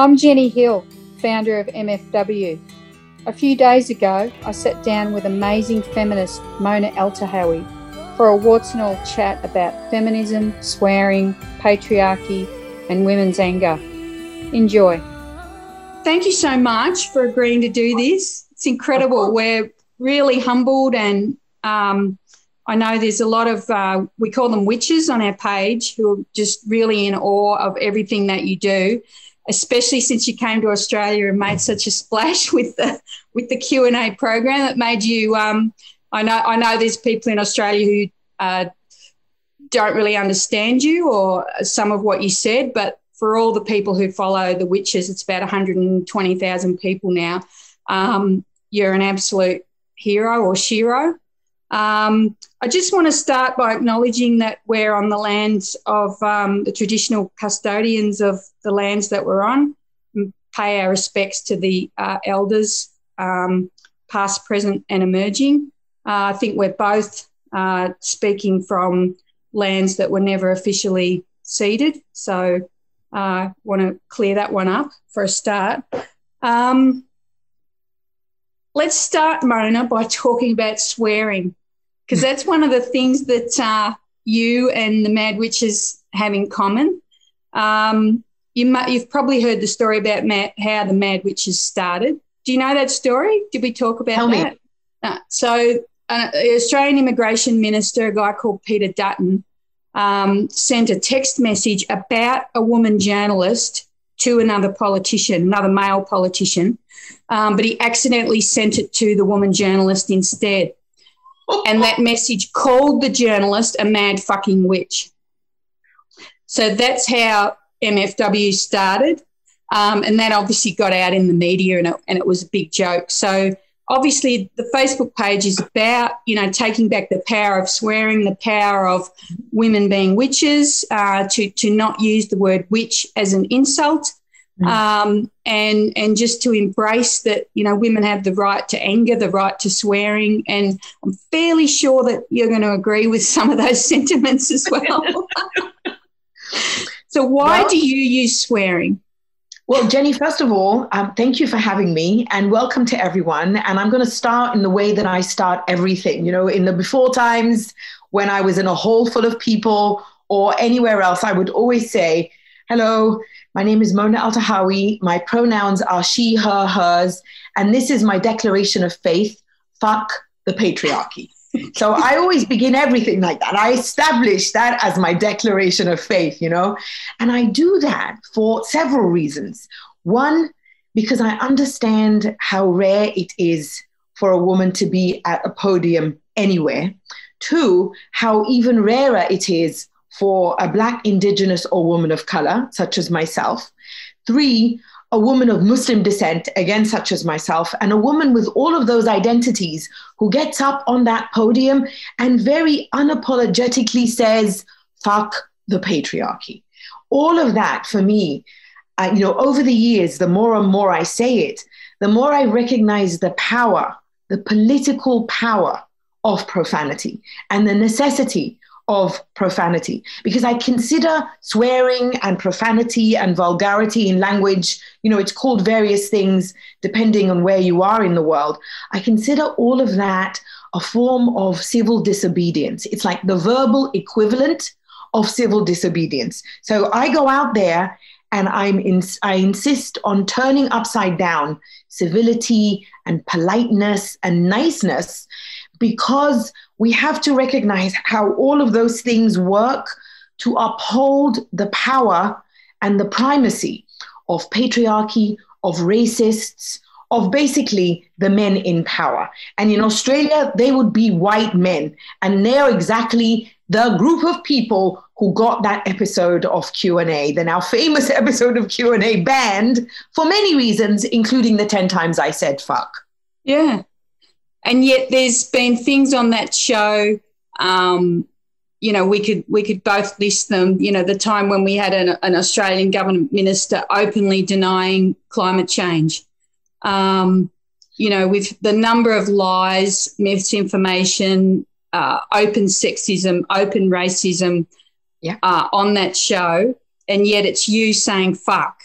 I'm Jenny Hill, founder of MFW. A few days ago, I sat down with amazing feminist Mona Eltahawy for a warts and all chat about feminism, swearing, patriarchy, and women's anger. Enjoy. Thank you so much for agreeing to do this. It's incredible. We're really humbled, and um, I know there's a lot of, uh, we call them witches on our page, who are just really in awe of everything that you do especially since you came to Australia and made such a splash with the with the Q and A program that made you. Um, I know I know there's people in Australia who uh, don't really understand you or some of what you said, but for all the people who follow the witches, it's about 120,000 people now. Um, you're an absolute hero or shiro. Um, I just want to start by acknowledging that we're on the lands of um, the traditional custodians of the lands that we're on, and pay our respects to the uh, elders, um, past, present, and emerging. Uh, I think we're both uh, speaking from lands that were never officially ceded. So I uh, want to clear that one up for a start. Um, let's start, Mona, by talking about swearing because that's one of the things that uh, you and the Mad Witches have in common. Um, you have probably heard the story about Mad, how the Mad Witches started. Do you know that story? Did we talk about Tell that? Uh, so, uh, the Australian immigration minister, a guy called Peter Dutton, um, sent a text message about a woman journalist to another politician, another male politician, um, but he accidentally sent it to the woman journalist instead and that message called the journalist a mad fucking witch. So that's how MFW started. Um, and that obviously got out in the media and it, and it was a big joke. So obviously the Facebook page is about, you know, taking back the power of swearing, the power of women being witches, uh, to, to not use the word witch as an insult. Um, and and just to embrace that you know women have the right to anger, the right to swearing, and I'm fairly sure that you're going to agree with some of those sentiments as well. so why well, do you use swearing? Well, Jenny, first of all, um, thank you for having me and welcome to everyone. And I'm going to start in the way that I start everything. You know, in the before times when I was in a hall full of people or anywhere else, I would always say, hello, my name is Mona Eltahawy. My pronouns are she, her, hers. And this is my declaration of faith fuck the patriarchy. so I always begin everything like that. I establish that as my declaration of faith, you know? And I do that for several reasons. One, because I understand how rare it is for a woman to be at a podium anywhere. Two, how even rarer it is for a Black, Indigenous, or woman of color, such as myself. Three, a woman of Muslim descent, again, such as myself, and a woman with all of those identities who gets up on that podium and very unapologetically says, fuck the patriarchy. All of that for me, uh, you know, over the years, the more and more I say it, the more I recognize the power, the political power of profanity and the necessity of profanity because I consider swearing and profanity and vulgarity in language, you know, it's called various things depending on where you are in the world. I consider all of that a form of civil disobedience. It's like the verbal equivalent of civil disobedience. So I go out there and I'm in, I insist on turning upside down civility and politeness and niceness because we have to recognize how all of those things work to uphold the power and the primacy of patriarchy, of racists, of basically the men in power. And in Australia, they would be white men. And they're exactly the group of people who got that episode of Q&A, the now famous episode of Q&A banned for many reasons, including the 10 times I said fuck. Yeah and yet there's been things on that show um, you know we could we could both list them you know the time when we had an, an australian government minister openly denying climate change um, you know with the number of lies misinformation uh, open sexism open racism yeah. uh, on that show and yet it's you saying fuck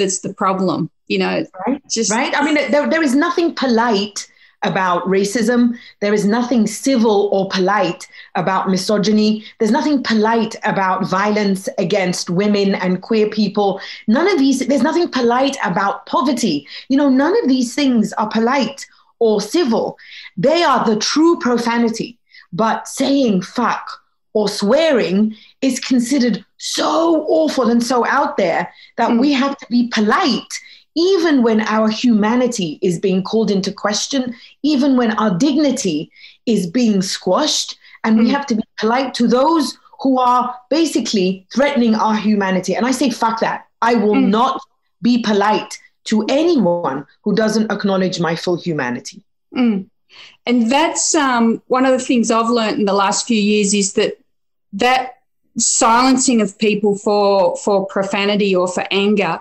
that's the problem. You know, right? Just right. I mean, there, there is nothing polite about racism. There is nothing civil or polite about misogyny. There's nothing polite about violence against women and queer people. None of these, there's nothing polite about poverty. You know, none of these things are polite or civil. They are the true profanity. But saying fuck or swearing is considered so awful and so out there that mm. we have to be polite even when our humanity is being called into question, even when our dignity is being squashed, and mm. we have to be polite to those who are basically threatening our humanity. And I say, fuck that. I will mm. not be polite to anyone who doesn't acknowledge my full humanity. Mm. And that's um, one of the things I've learned in the last few years is that that silencing of people for for profanity or for anger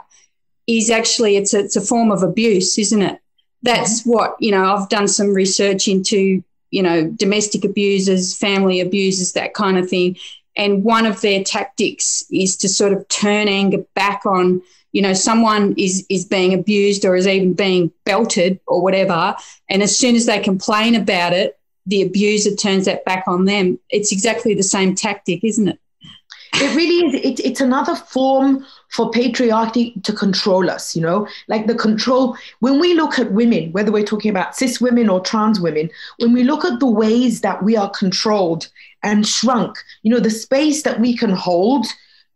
is actually it's a, it's a form of abuse, isn't it? That's mm-hmm. what you know. I've done some research into you know domestic abusers, family abusers, that kind of thing. And one of their tactics is to sort of turn anger back on you know someone is is being abused or is even being belted or whatever and as soon as they complain about it the abuser turns that back on them it's exactly the same tactic isn't it it really is it, it's another form for patriarchy to control us, you know, like the control. When we look at women, whether we're talking about cis women or trans women, when we look at the ways that we are controlled and shrunk, you know, the space that we can hold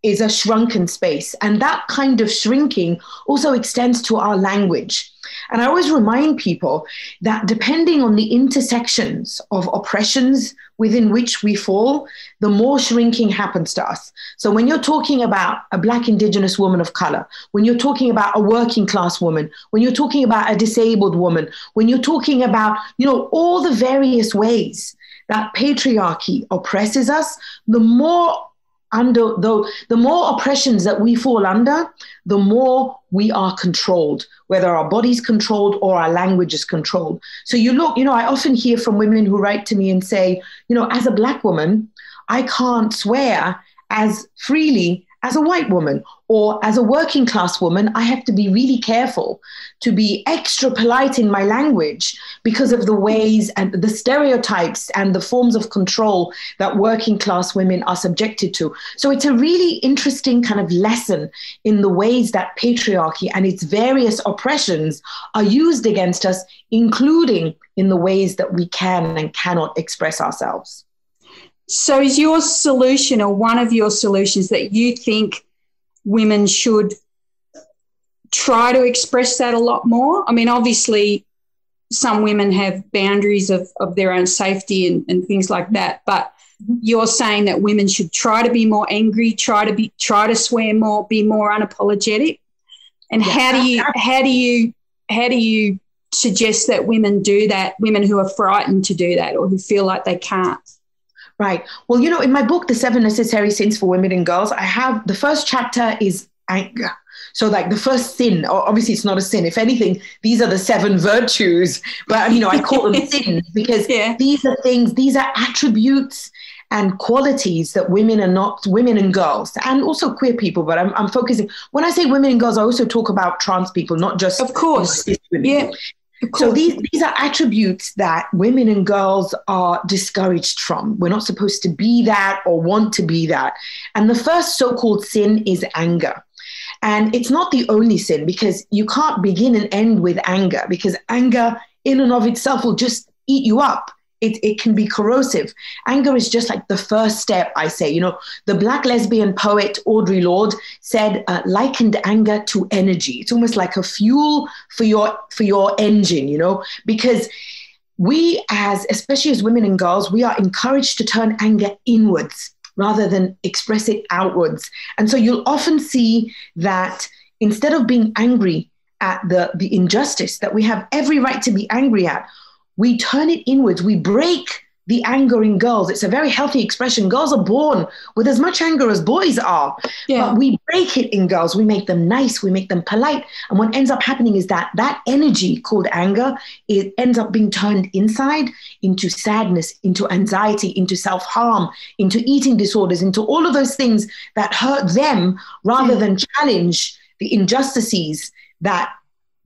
is a shrunken space. And that kind of shrinking also extends to our language. And I always remind people that depending on the intersections of oppressions within which we fall, the more shrinking happens to us. So when you're talking about a Black Indigenous woman of color, when you're talking about a working class woman, when you're talking about a disabled woman, when you're talking about, you know, all the various ways that patriarchy oppresses us, the more under the, the more oppressions that we fall under, the more we are controlled, whether our body's controlled or our language is controlled. So you look, you know, I often hear from women who write to me and say, you know, as a black woman, I can't swear as freely as a white woman or as a working class woman, I have to be really careful to be extra polite in my language because of the ways and the stereotypes and the forms of control that working class women are subjected to. So it's a really interesting kind of lesson in the ways that patriarchy and its various oppressions are used against us, including in the ways that we can and cannot express ourselves. So, is your solution or one of your solutions that you think women should try to express that a lot more? I mean, obviously, some women have boundaries of, of their own safety and, and things like that, but mm-hmm. you're saying that women should try to be more angry, try to be try to swear more, be more unapologetic. And yeah. how do you how do you how do you suggest that women do that, women who are frightened to do that or who feel like they can't? Right. Well, you know, in my book, The Seven Necessary Sins for Women and Girls, I have the first chapter is anger. So, like the first sin, obviously it's not a sin. If anything, these are the seven virtues. But, you know, I call them sins because yeah. these are things, these are attributes and qualities that women are not, women and girls, and also queer people. But I'm, I'm focusing, when I say women and girls, I also talk about trans people, not just. Of course. Yeah. So these, these are attributes that women and girls are discouraged from. We're not supposed to be that or want to be that. And the first so called sin is anger. And it's not the only sin because you can't begin and end with anger because anger in and of itself will just eat you up it, it can be corrosive. Anger is just like the first step, I say. You know, the black lesbian poet Audre Lorde said, uh, likened anger to energy. It's almost like a fuel for your for your engine, you know, because we as especially as women and girls, we are encouraged to turn anger inwards rather than express it outwards. And so you'll often see that instead of being angry at the, the injustice that we have every right to be angry at, we turn it inwards. We break the anger in girls. It's a very healthy expression. Girls are born with as much anger as boys are, yeah. but we break it in girls. We make them nice. We make them polite. And what ends up happening is that that energy called anger, it ends up being turned inside into sadness, into anxiety, into self harm, into eating disorders, into all of those things that hurt them rather yeah. than challenge the injustices that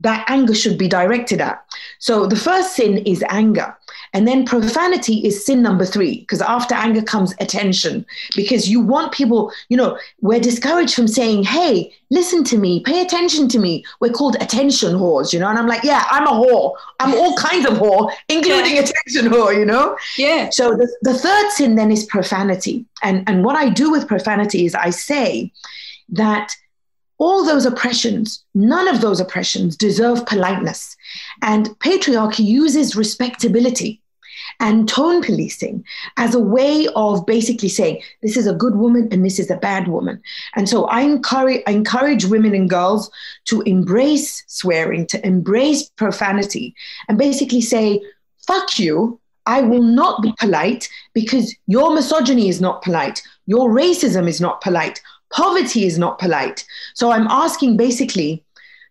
that anger should be directed at. So the first sin is anger. And then profanity is sin number three, because after anger comes attention, because you want people, you know, we're discouraged from saying, hey, listen to me, pay attention to me. We're called attention whores, you know? And I'm like, yeah, I'm a whore. I'm all kinds of whore, including yeah. attention whore, you know? Yeah. So the, the third sin then is profanity. And, and what I do with profanity is I say that all those oppressions, none of those oppressions deserve politeness. And patriarchy uses respectability and tone policing as a way of basically saying this is a good woman and this is a bad woman. And so I encourage, I encourage women and girls to embrace swearing, to embrace profanity, and basically say, fuck you. I will not be polite because your misogyny is not polite. Your racism is not polite. Poverty is not polite. So I'm asking basically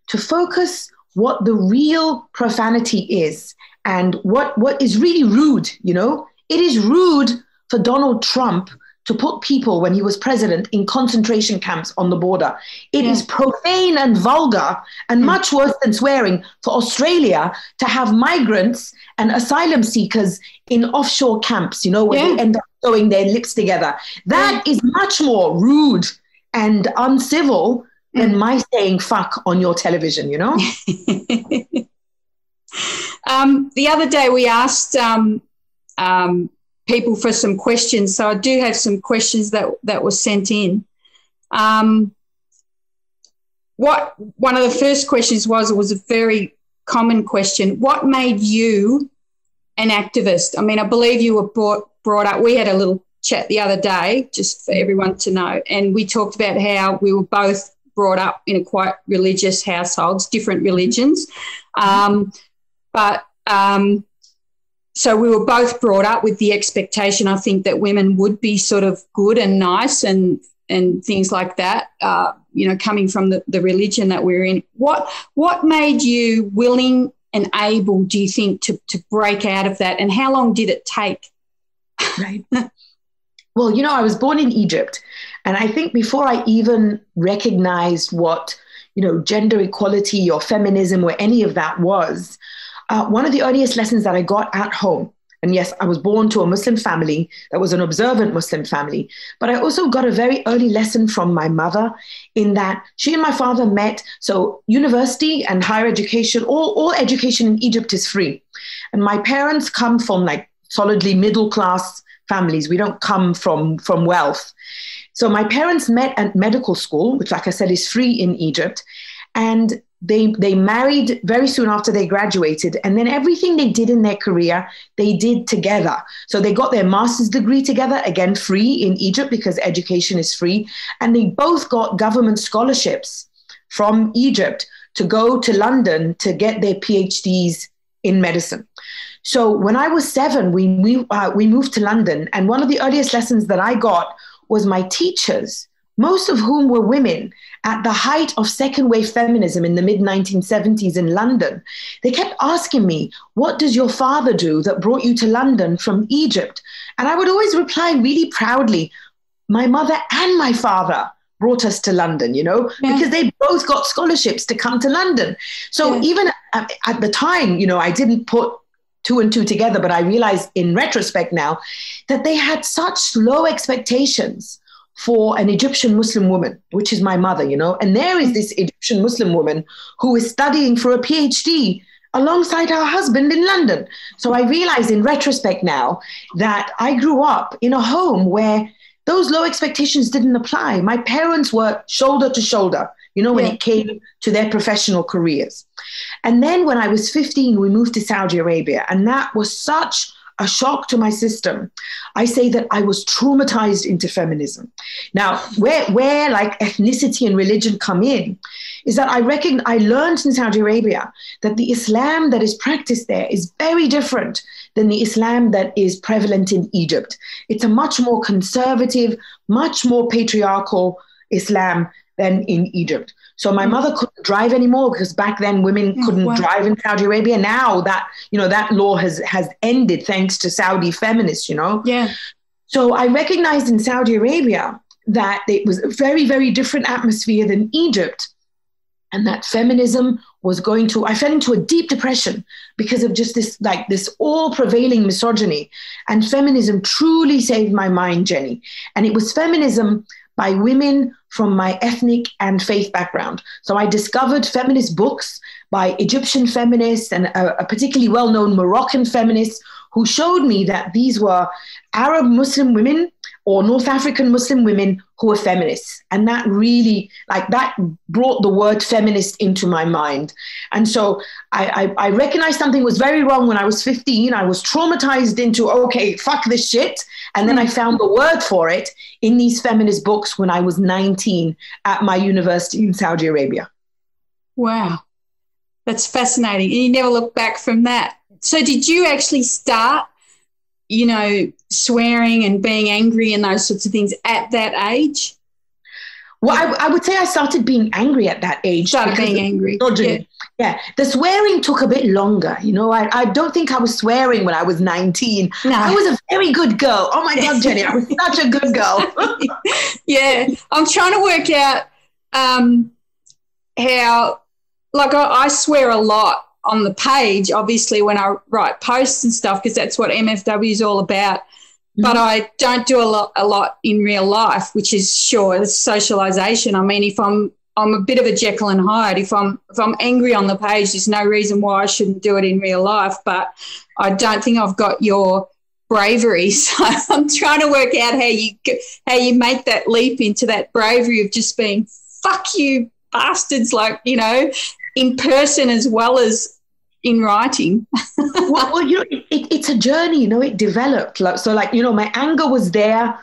to focus what the real profanity is and what, what is really rude, you know? It is rude for Donald Trump to put people when he was president in concentration camps on the border. It yeah. is profane and vulgar and mm. much worse than swearing for Australia to have migrants and asylum seekers in offshore camps, you know, where yeah. they end up sewing their lips together. That yeah. is much more rude and uncivil than mm. my saying fuck on your television, you know? um, the other day we asked um, um, people for some questions. So I do have some questions that, that were sent in. Um, what one of the first questions was it was a very common question. What made you an activist? I mean, I believe you were brought brought up. We had a little chat the other day, just for everyone to know. And we talked about how we were both brought up in a quite religious households, different religions. Um, but um, so we were both brought up with the expectation, I think, that women would be sort of good and nice and and things like that. Uh, you know, coming from the, the religion that we're in. What what made you willing and able, do you think, to to break out of that? And how long did it take? Right. Well, you know, I was born in Egypt. And I think before I even recognized what, you know, gender equality or feminism or any of that was, uh, one of the earliest lessons that I got at home, and yes, I was born to a Muslim family that was an observant Muslim family, but I also got a very early lesson from my mother in that she and my father met. So, university and higher education, all, all education in Egypt is free. And my parents come from like solidly middle class families. We don't come from, from wealth. So my parents met at medical school, which, like I said, is free in Egypt. And they, they married very soon after they graduated. And then everything they did in their career, they did together. So they got their master's degree together, again, free in Egypt because education is free. And they both got government scholarships from Egypt to go to London to get their PhDs in medicine. So when I was seven, we, we, uh, we moved to London. And one of the earliest lessons that I got was my teachers, most of whom were women at the height of second wave feminism in the mid 1970s in London. They kept asking me, What does your father do that brought you to London from Egypt? And I would always reply really proudly, My mother and my father brought us to London, you know, yeah. because they both got scholarships to come to London. So yeah. even at, at, the time, you know, I didn't put two and two together, but I realize in retrospect now that they had such low expectations for an Egyptian Muslim woman, which is my mother, you know. And there is this Egyptian Muslim woman who is studying for a PhD alongside her husband in London. So I realize in retrospect now that I grew up in a home where those low expectations didn't apply. My parents were shoulder to shoulder you know, when yeah. it came to their professional careers. And then when I was 15, we moved to Saudi Arabia, and that was such a shock to my system. I say that I was traumatized into feminism. Now, where, where like ethnicity and religion come in is that I reckon I learned in Saudi Arabia that the Islam that is practiced there is very different than the Islam that is prevalent in Egypt. It's a much more conservative, much more patriarchal Islam than in Egypt. So my mm. mother couldn't drive anymore because back then women oh, couldn't wow. drive in Saudi Arabia. Now that you know that law has has ended thanks to Saudi feminists. You know. Yeah. So I recognized in Saudi Arabia that it was a very very different atmosphere than Egypt. and that feminism was going to i fell into a deep depression because of just this like this all prevailing misogyny and feminism truly saved my mind jenny and it was feminism by women from my ethnic and faith background. So i discovered feminist books by egyptian feminists and a, a particularly well-known moroccan feminist who showed me that these were arab muslim women or North African Muslim women who are feminists. And that really, like, that brought the word feminist into my mind. And so I, I, I, recognized something was very wrong when I was 15. I was traumatized into, okay, fuck this shit. And then I found the word for it in these feminist books when I was 19 at my university in Saudi Arabia. Wow. That's fascinating. You never look back from that. So, did you actually start you know, swearing and being angry and those sorts of things at that age? Well, I, I would say I started being angry at that age. Started being angry. Yeah. yeah. The swearing took a bit longer. You know, I, I don't think I was swearing when I was 19. No. I was a very good girl. Oh my God, Jenny, I was such a good girl. yeah. I'm trying to work out um, how, like, I, I swear a lot on the page, obviously, when I write posts and stuff, because that's what MFW is all about. Mm-hmm. But I don't do a lot, a lot in real life, which is sure it's socialization. I mean, if I'm I'm a bit of a Jekyll and Hyde. If I'm if I'm angry on the page, there's no reason why I shouldn't do it in real life. But I don't think I've got your bravery. So I'm trying to work out how you how you make that leap into that bravery of just being fuck you bastards, like you know, in person as well as in writing? well, well, you know, it, it's a journey. You know, it developed. Like, so, like you know, my anger was there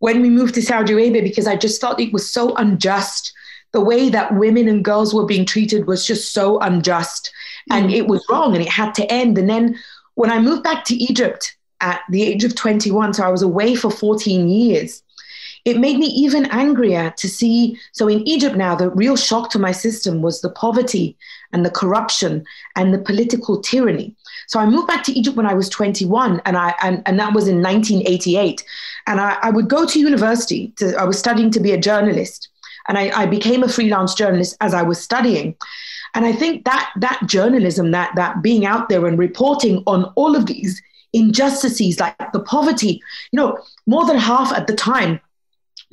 when we moved to Saudi Arabia because I just thought it was so unjust. The way that women and girls were being treated was just so unjust, and mm. it was wrong, and it had to end. And then when I moved back to Egypt at the age of 21, so I was away for 14 years it made me even angrier to see. So in Egypt now, the real shock to my system was the poverty and the corruption and the political tyranny. So I moved back to Egypt when I was 21, and I and, and that was in 1988. And I, I would go to university. To, I was studying to be a journalist, and I, I became a freelance journalist as I was studying. And I think that that journalism, that that being out there and reporting on all of these injustices, like the poverty, you know, more than half at the time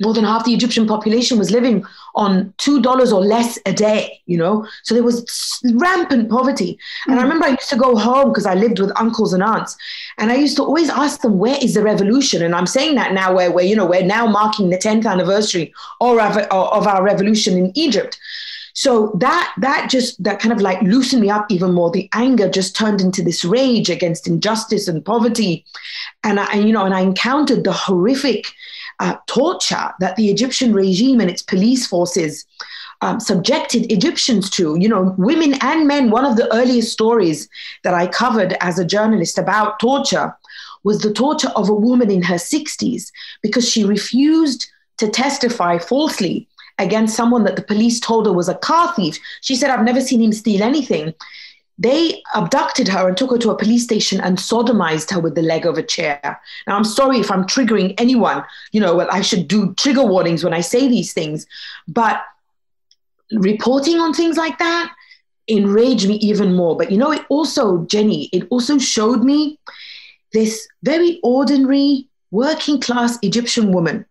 more than half the Egyptian population was living on two dollars or less a day, you know. So there was rampant poverty. And mm. I remember I used to go home because I lived with uncles and aunts, and I used to always ask them, "Where is the revolution?" And I'm saying that now, where where you know we're now marking the 10th anniversary of our, of our revolution in Egypt. So that that just that kind of like loosened me up even more. The anger just turned into this rage against injustice and poverty, and I, and, you know, and I encountered the horrific uh, torture that the Egyptian regime and its police forces um, subjected Egyptians to, you know, women and men. One of the earliest stories that I covered as a journalist about torture was the torture of a woman in her 60s because she refused to testify falsely against someone that the police told her was a car thief. She said, I've never seen him steal anything. They abducted her and took her to a police station and sodomized her with the leg of a chair. Now, I'm sorry if I'm triggering anyone. You know, well, I should do trigger warnings when I say these things. But reporting on things like that enraged me even more. But you know, it also, Jenny, it also showed me this very ordinary working class Egyptian woman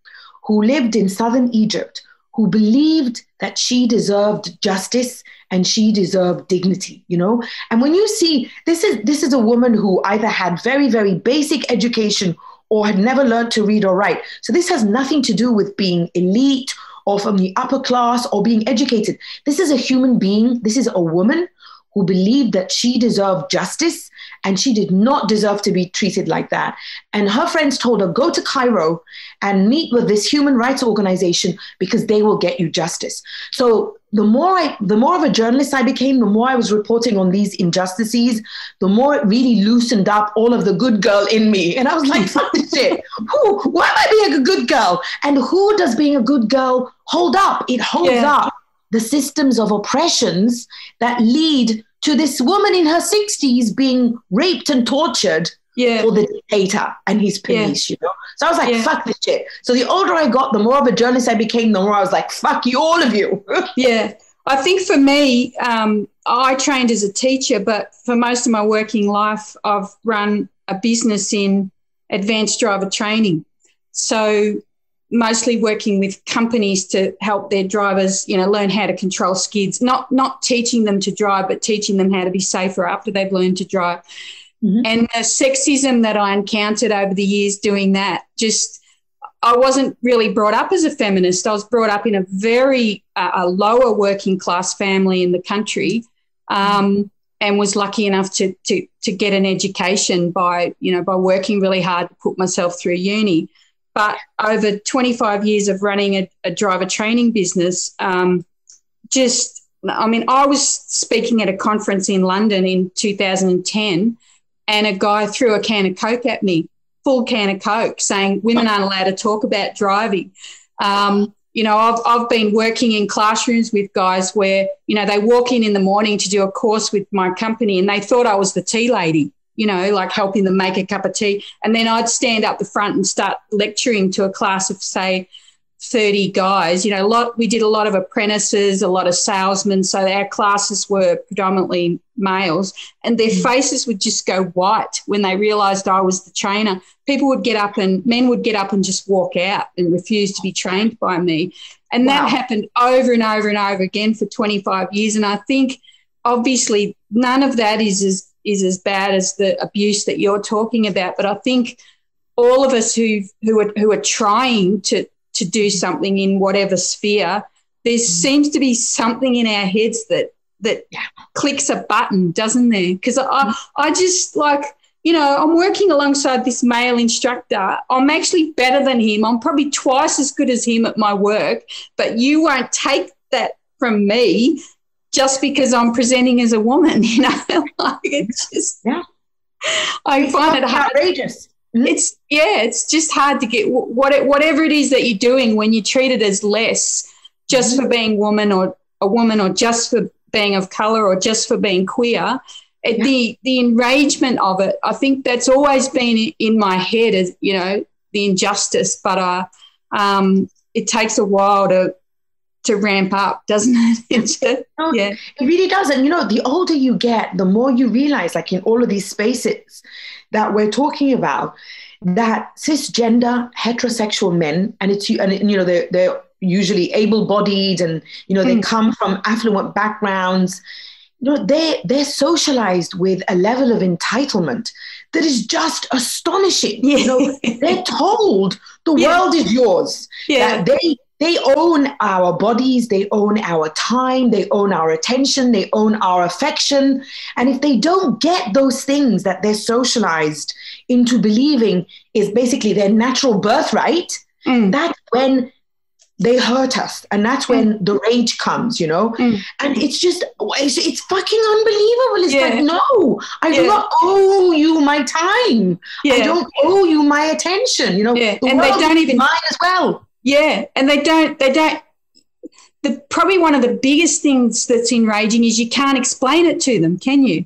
who lived in southern Egypt, who believed that she deserved justice and she deserved dignity you know? And when you see this is this is a woman who either had very very basic education or had never learned to read or write. So this has nothing to do with being elite or from the upper class or being educated. This is a human being. This is a woman who believed that she deserved justice and she did not deserve to be treated like that. And her friends told her, go to Cairo and meet with this human rights organization because they will get you justice. So the more I, the more of a journalist I became, the more I was reporting on these injustices, the more it really loosened up all of the good girl in me. And I was like, fuck this shit. Who, why am I being a good girl? And who does being a good girl hold up? It holds yeah. up the systems of oppressions that lead to this woman in her 60s being raped and tortured yeah. for the dictator and his police, yeah. you know? So I was like, yeah. fuck this shit. So the older I got, the more of a journalist I became, the more I was like, fuck you, all of you. yeah. I think for me, um, I trained as a teacher, but for most of my working life, I've run a business in advanced driver training. So mostly working with companies to help their drivers, you know, learn how to control skids, not not teaching them to drive, but teaching them how to be safer after they've learned to drive. Mm-hmm. And the sexism that I encountered over the years doing that, just I wasn't really brought up as a feminist. I was brought up in a very uh, a lower working class family in the country. Um, and was lucky enough to, to to get an education by you know by working really hard to put myself through uni. But over 25 years of running a, a driver training business, um, just I mean, I was speaking at a conference in London in 2010, and a guy threw a can of Coke at me, full can of Coke, saying women aren't allowed to talk about driving. Um, you know, I've, I've been working in classrooms with guys where, you know, they walk in in the morning to do a course with my company and they thought I was the tea lady, you know, like helping them make a cup of tea. And then I'd stand up the front and start lecturing to a class of, say, 30 guys. You know, a lot we did a lot of apprentices, a lot of salesmen. So our classes were predominantly males, and their mm. faces would just go white when they realized I was the trainer. People would get up and men would get up and just walk out and refuse to be trained by me. And wow. that happened over and over and over again for 25 years. And I think obviously none of that is as is as bad as the abuse that you're talking about. But I think all of us who who are who are trying to to do something in whatever sphere, there mm. seems to be something in our heads that that clicks a button, doesn't there? Because I, mm. I just like, you know, I'm working alongside this male instructor. I'm actually better than him. I'm probably twice as good as him at my work, but you won't take that from me just because I'm presenting as a woman, you know? like it's just yeah. I it's find it hard. outrageous. Mm-hmm. It's yeah, it's just hard to get what whatever it is that you're doing when you treat it as less, just mm-hmm. for being woman or a woman, or just for being of color, or just for being queer. Yeah. The the enragement of it, I think that's always been in my head as you know the injustice, but uh, um, it takes a while to to ramp up, doesn't it? no, yeah, it really does. And you know, the older you get, the more you realize, like in all of these spaces, that we're talking about that cisgender heterosexual men and it's you, and you know they're, they're usually able-bodied and you know they mm. come from affluent backgrounds you know they they're socialized with a level of entitlement that is just astonishing yeah. you know they're told the yeah. world is yours yeah. that they they own our bodies, they own our time, they own our attention, they own our affection. And if they don't get those things that they're socialized into believing is basically their natural birthright, mm. that's when they hurt us and that's when mm. the rage comes you know mm. and it's just it's, it's fucking unbelievable it's yeah. like no i yeah. do not owe you my time yeah. i don't owe you my attention you know and they don't even mine as well yeah, and they don't. They don't. The, probably one of the biggest things that's enraging is you can't explain it to them, can you?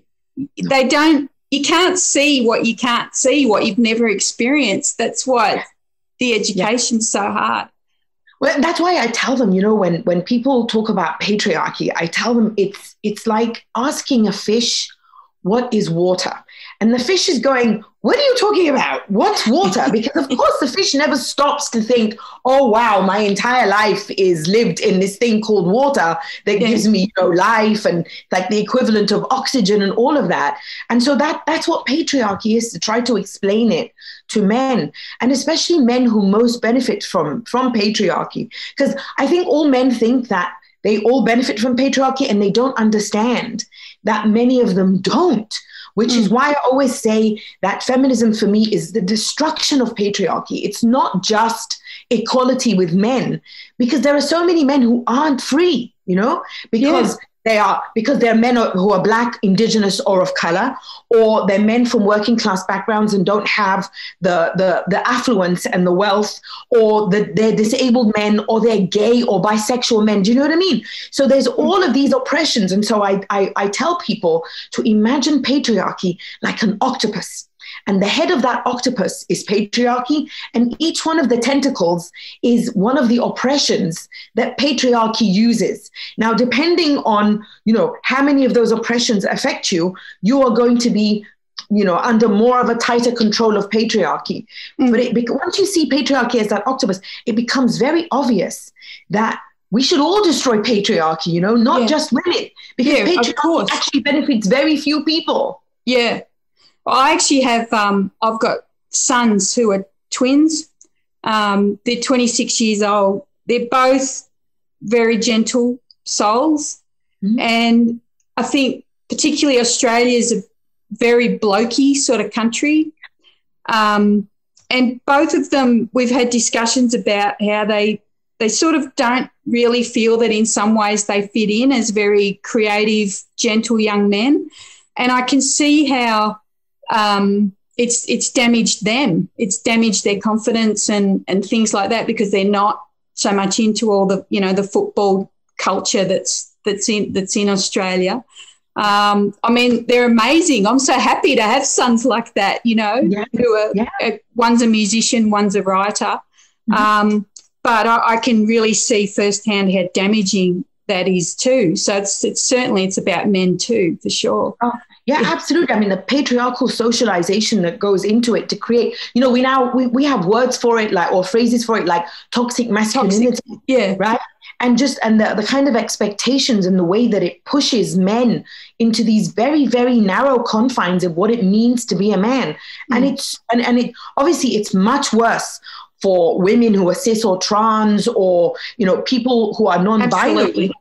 They don't. You can't see what you can't see, what you've never experienced. That's why the education's yeah. so hard. Well, that's why I tell them, you know, when when people talk about patriarchy, I tell them it's it's like asking a fish what is water, and the fish is going, what are you talking about? What's water? Because of course the fish never stops to think, oh wow, my entire life is lived in this thing called water that gives me you know life and like the equivalent of oxygen and all of that. And so that that's what patriarchy is to try to explain it to men and especially men who most benefit from from patriarchy. Because I think all men think that they all benefit from patriarchy and they don't understand that many of them don't which mm. is why I always say that feminism for me is the destruction of patriarchy. It's not just equality with men, because there are so many men who aren't free, you know, because they are because they're men who are black, indigenous, or of color, or they're men from working class backgrounds and don't have the the, the affluence and the wealth, or the, they're disabled men, or they're gay or bisexual men. Do you know what I mean? So there's all of these oppressions, and so I I, I tell people to imagine patriarchy like an octopus And the head of that octopus is patriarchy. And each one of the tentacles is one of the oppressions that patriarchy uses. Now, depending on, you know, how many of those oppressions affect you, you are going to be you know, under more of a tighter control of patriarchy. Mm. But it, once you see patriarchy as that octopus, it becomes very obvious that we should all destroy patriarchy, you know, not yeah. just women, because yeah, patriarchy actually benefits very few people. Yeah. I actually have, um, I've got sons who are twins. Um, they're 26 years old. They're both very gentle souls. Mm-hmm. And I think particularly Australia is a very blokey sort of country. Um, and both of them, we've had discussions about how they they sort of don't really feel that in some ways they fit in as very creative, gentle young men. And I can see how um, it's it's damaged them. It's damaged their confidence and and things like that because they're not so much into all the you know the football culture that's that's in that's in Australia. Um, I mean, they're amazing. I'm so happy to have sons like that, you know, yeah. who are yeah. uh, one's a musician, one's a writer. Mm-hmm. Um, but I, I, can really see firsthand how damaging that is too. So it's, it's certainly it's about men too, for sure. Oh, yeah, absolutely. I mean, the patriarchal socialization that goes into it to create, you know, we now we, we have words for it, like or phrases for it, like toxic masculinity. Toxic, yeah, right and just and the, the kind of expectations and the way that it pushes men into these very very narrow confines of what it means to be a man mm. and it's and, and it obviously it's much worse for women who are cis or trans or you know people who are non-binary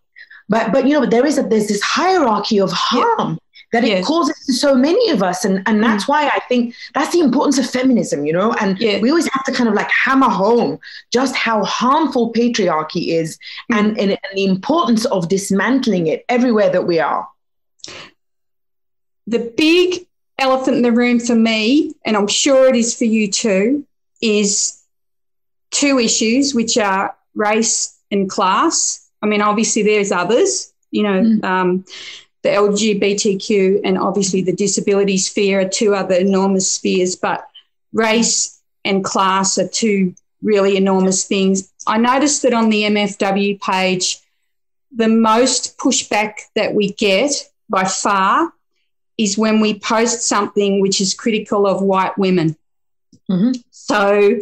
but but you know but there is a there's this hierarchy of harm yeah that it causes to so many of us. And, and that's mm. why I think that's the importance of feminism, you know? And yes. we always have to kind of like hammer home just how harmful patriarchy is mm. and, and, and the importance of dismantling it everywhere that we are. The big elephant in the room for me, and I'm sure it is for you too, is two issues, which are race and class. I mean, obviously, there's others, you know, mm. um, the LGBTQ and obviously the disability sphere are two other enormous spheres, but race and class are two really enormous things. I noticed that on the MFW page, the most pushback that we get by far is when we post something which is critical of white women. Mm-hmm. So,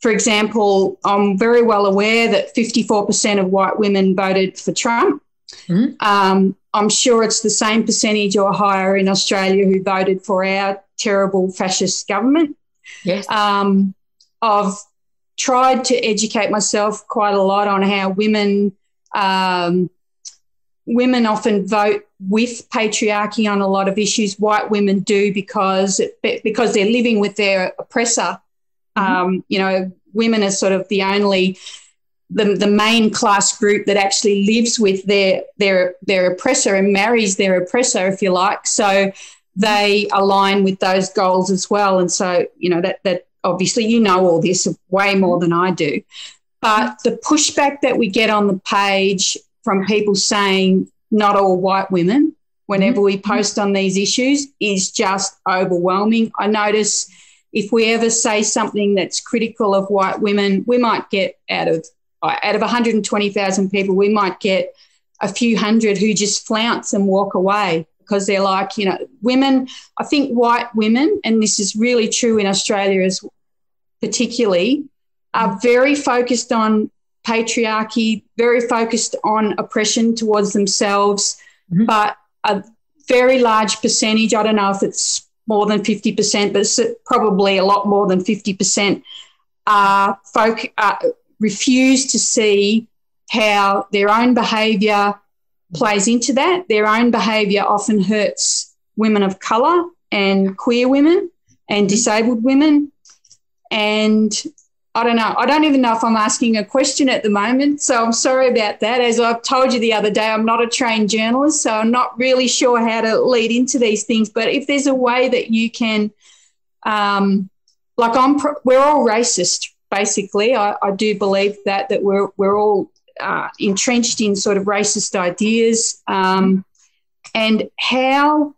for example, I'm very well aware that 54% of white women voted for Trump. Mm-hmm. Um, I'm sure it's the same percentage or higher in Australia who voted for our terrible fascist government. Yes. Um, I've tried to educate myself quite a lot on how women um, women often vote with patriarchy on a lot of issues. White women do because it, because they're living with their oppressor. Mm-hmm. Um, you know, women are sort of the only the, the main class group that actually lives with their their their oppressor and marries their oppressor, if you like. So they align with those goals as well. And so, you know, that that obviously you know all this way more than I do. But the pushback that we get on the page from people saying not all white women whenever mm-hmm. we post on these issues is just overwhelming. I notice if we ever say something that's critical of white women, we might get out of out of 120,000 people, we might get a few hundred who just flounce and walk away because they're like, you know, women, I think white women, and this is really true in Australia as particularly, are very focused on patriarchy, very focused on oppression towards themselves, mm-hmm. but a very large percentage, I don't know if it's more than 50%, but it's probably a lot more than 50%, are folk, uh, refuse to see how their own behaviour plays into that. Their own behaviour often hurts women of colour and queer women and disabled women. And I don't know. I don't even know if I'm asking a question at the moment. So I'm sorry about that. As I've told you the other day, I'm not a trained journalist, so I'm not really sure how to lead into these things. But if there's a way that you can, um, like I'm, we're all racist, basically. I, I do believe that that we're we're all uh, entrenched in sort of racist ideas, um, and how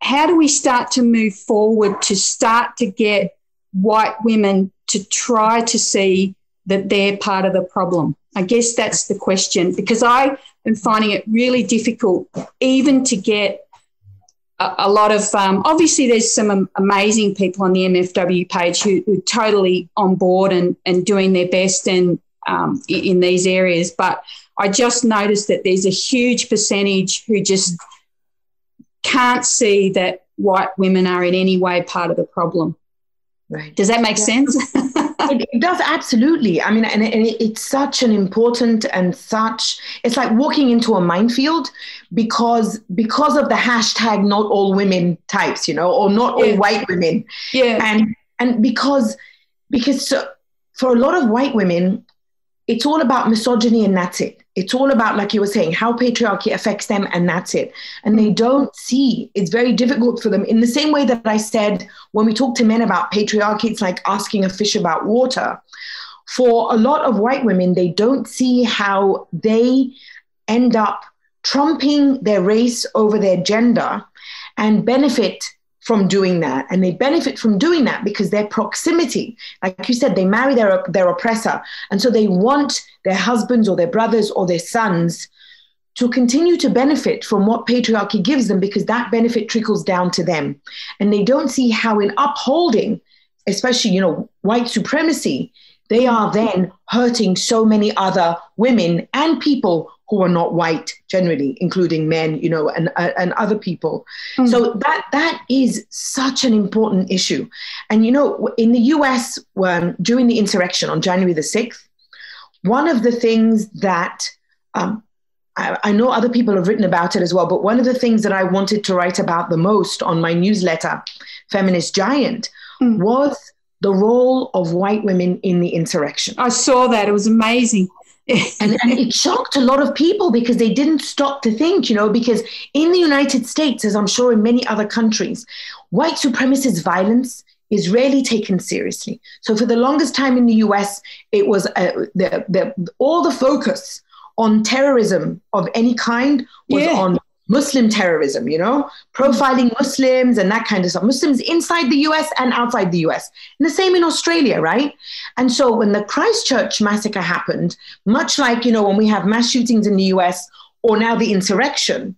how do we start to move forward to start to get white women to try to see that they're part of the problem? I guess that's the question because I am finding it really difficult even to get a, a lot of, um, obviously, there's some amazing people on the MFW page who, who are totally on board and, and doing their best and um, in these areas. But I just noticed that there's a huge percentage who just can't see that white women are in any way part of the problem. Right. Does that make yeah. sense? it, it, does absolutely. I mean, and, and it, it's such an important and such. It's like walking into a minefield because because of the hashtag not all women types, you know, or not yeah. all white women. Yeah. And and because because so, for a lot of white women, it's all about misogyny and that's it. It's all about, like you were saying, how patriarchy affects them and that's it. And they mm-hmm. don't see, it's very difficult for them. In the same way that I said when we talk to men about patriarchy, it's like asking a fish about water. For a lot of white women, they don't see how they end up trumping their race over their gender and benefit from doing that. And they benefit from doing that because their proximity, like you said, they marry their, their oppressor. And so they want their husbands or their brothers or their sons to continue to benefit from what patriarchy gives them because that benefit trickles down to them. And they don't see how, in upholding, especially, you know, white supremacy, they are then hurting so many other women and people who are not white generally including men you know and uh, and other people mm. so that that is such an important issue and you know in the US um, during the insurrection on January the 6th one of the things that um, I, I know other people have written about it as well but one of the things that I wanted to write about the most on my newsletter feminist giant mm. was the role of white women in the insurrection. I saw that. It was amazing. And, and, it shocked a lot of people because they didn't stop to think, you know, because in the United States, as I'm sure in many other countries, white supremacist violence is rarely taken seriously. So for the longest time in the US, it was uh, the, the, all the focus on terrorism of any kind was yeah. on Muslim terrorism, you know, profiling Muslims and that kind of stuff. Muslims inside the US and outside the US. And the same in Australia, right? And so when the Christchurch massacre happened, much like, you know, when we have mass shootings in the US or now the insurrection,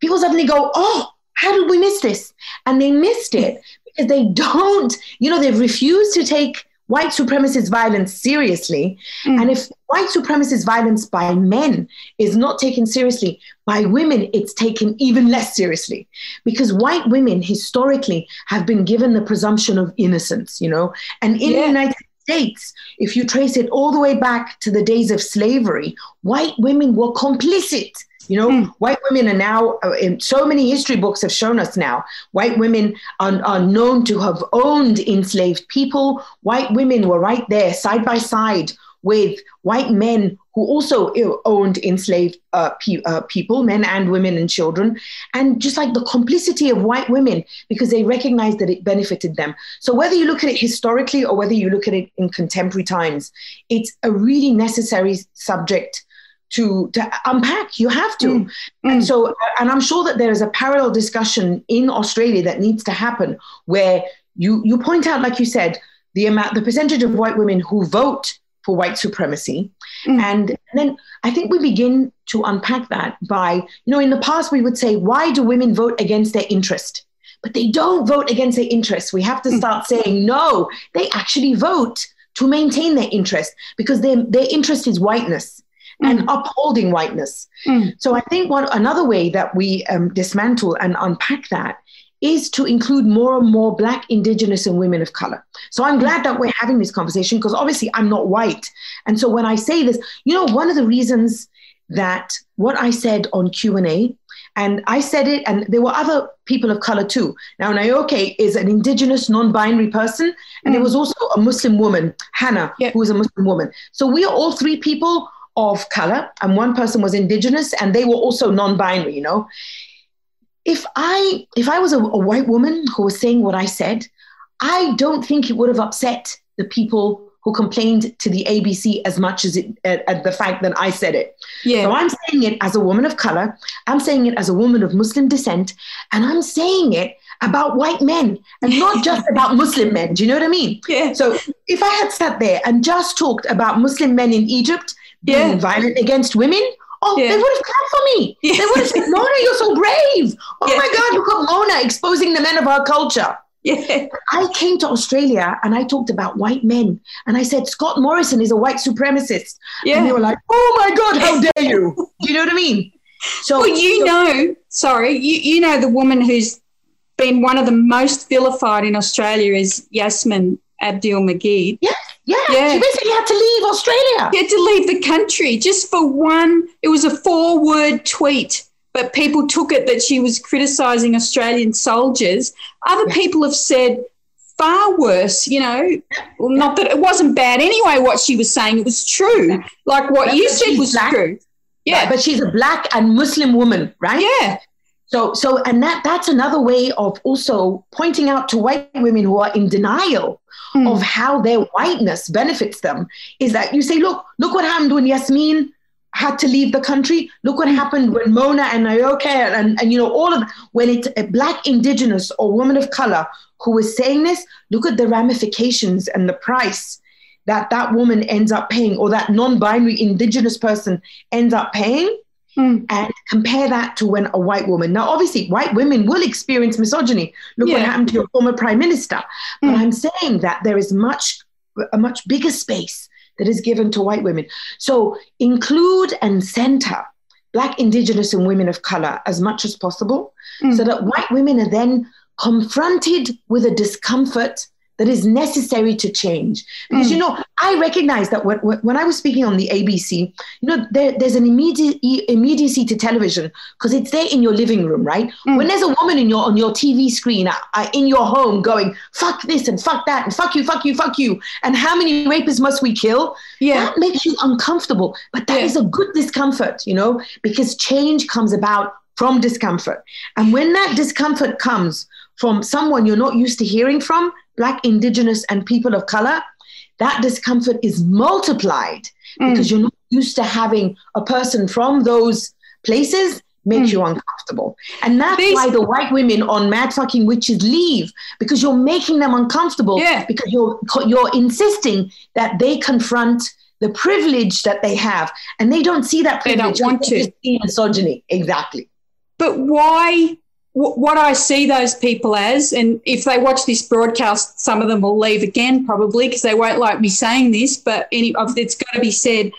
people suddenly go, oh, how did we miss this? And they missed it because they don't, you know, they've refused to take white supremacist violence seriously. Mm. And if white supremacist violence by men is not taken seriously, by women, it's taken even less seriously. Because white women historically have been given the presumption of innocence, you know? And in yeah. the United States, if you trace it all the way back to the days of slavery, white women were complicit you know, mm. white women are now, uh, in so many history books have shown us now, white women are, are known to have owned enslaved people. White women were right there side by side with white men who also owned enslaved uh, pe- uh, people, men and women and children, and just like the complicity of white women because they recognized that it benefited them. So, whether you look at it historically or whether you look at it in contemporary times, it's a really necessary subject to to unpack you have to mm. and mm. so and i'm sure that there is a parallel discussion in australia that needs to happen where you you point out like you said the amount the percentage of white women who vote for white supremacy mm. and, and then i think we begin to unpack that by you know in the past we would say why do women vote against their interest but they don't vote against their interest we have to mm. start saying no they actually vote to maintain their interest because their, their interest is whiteness and mm. upholding whiteness. Mm. So I think one another way that we um, dismantle and unpack that is to include more and more Black, Indigenous, and women of color. So I'm glad that we're having this conversation because obviously I'm not white. And so when I say this, you know, one of the reasons that what I said on Q&A, and I said it, and there were other people of color too. Now, Nayuka is an indigenous, non-binary person, and mm. there was also a Muslim woman, Hannah, yeah. who was a Muslim woman. So we are all three people of color and one person was indigenous and they were also non-binary you know if i if i was a, a white woman who was saying what i said i don't think it would have upset the people who complained to the ABC as much as it at, at, the fact that I said it. Yeah. So I'm saying it as a woman of color. I'm saying it as a woman of Muslim descent, and I'm saying it about white men and not just about Muslim men. Do you know what I mean? Yeah. So if I had sat there and just talked about Muslim men in Egypt being Yeah. violent against women, oh, Yeah. they would have clapped for me. Yeah. They would have said, Mona, you're so brave. Oh Yeah. my God, look at Mona exposing the men of our culture. Yeah. I came to Australia and I talked about white men. And I said, Scott Morrison is a white supremacist. And they Yeah. were like, oh my God, how dare you? Do you know what I mean? So, Well, you so- know, sorry, you, you know the woman who's been one of the most vilified in Australia is Yasmin Abdul Magid. Yeah, Yeah. she basically had to leave Australia. She had to leave the country just for one, it was a four word tweet, but people took it that she was criticizing Australian soldiers. Other Yeah. people have said far worse, you know, well, not that it wasn't bad anyway, what she was saying, it was true. Like what But- you said was black. true. Yeah. But she's a black and Muslim woman, right? yeah. So, so, and that that's another way of also pointing out to white women who are in denial Hmm. of how their whiteness benefits them. Is that you say, look, look what happened when Yassmin had to leave the country. Look what happened when Mona and Nayuka and, and, and you know all of when it's a black indigenous or woman of color who was saying this. Look at the ramifications and the price that that woman ends up paying, or that non-binary indigenous person ends up paying Hmm. and compare that to when a white woman. Now, obviously, white women will experience misogyny. Look what happened to your former prime minister. But Mm. I'm saying that there is much, a much bigger space that is given to white women. So include and center Black, Indigenous, and women of color as much as possible, Mm. so that white women are then confronted with a discomfort that is necessary to change. Because, Mm. you know, I recognize that when, when I was speaking on the ABC, you know, there, there's an immediate immediacy to television because it's there in your living room, right? Mm. When there's a woman in your on your TV screen uh, uh, in your home going, fuck this and fuck that and fuck you, fuck you, fuck you, and how many rapists must we kill? Yeah. That makes you uncomfortable. But that Yeah. is a good discomfort, you know, because change comes about from discomfort. And when that discomfort comes from someone you're not used to hearing from, Black, Indigenous, and people of color, that discomfort is multiplied Mm. because you're not used to having a person from those places make Mm. you uncomfortable. And that's why the white women on Mad Fucking Witches leave because you're making them uncomfortable Yeah. because you're you're insisting that they confront the privilege that they have and they don't see that privilege. They don't want they to. just see misogyny exactly But why? Wh- What I see those people as, and if they watch this broadcast, some of them will leave again probably because they won't like me saying this. But any, of- it's got to be said.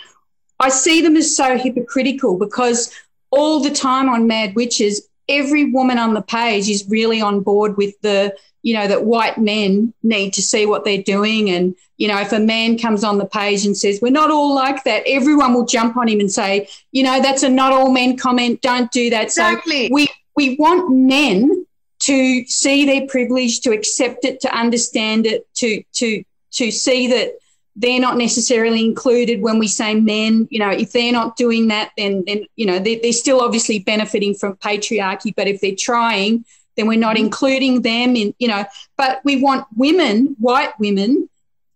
I see them as so hypocritical because all the time on Mad Witches, every woman on the page is really on board with the, you know, that white men need to see what they're doing. And, you know, if a man comes on the page and says, we're not all like that, everyone will jump on him and say, you know, that's a not all men comment. Don't do that. So exactly we we want men to see their privilege, to accept it, to understand it, to to to see that they're not necessarily included when we say men. You know, if they're not doing that, then then you know they, they're still obviously benefiting from patriarchy. But if they're trying, then we're not including them in. You know, but we want women, white women,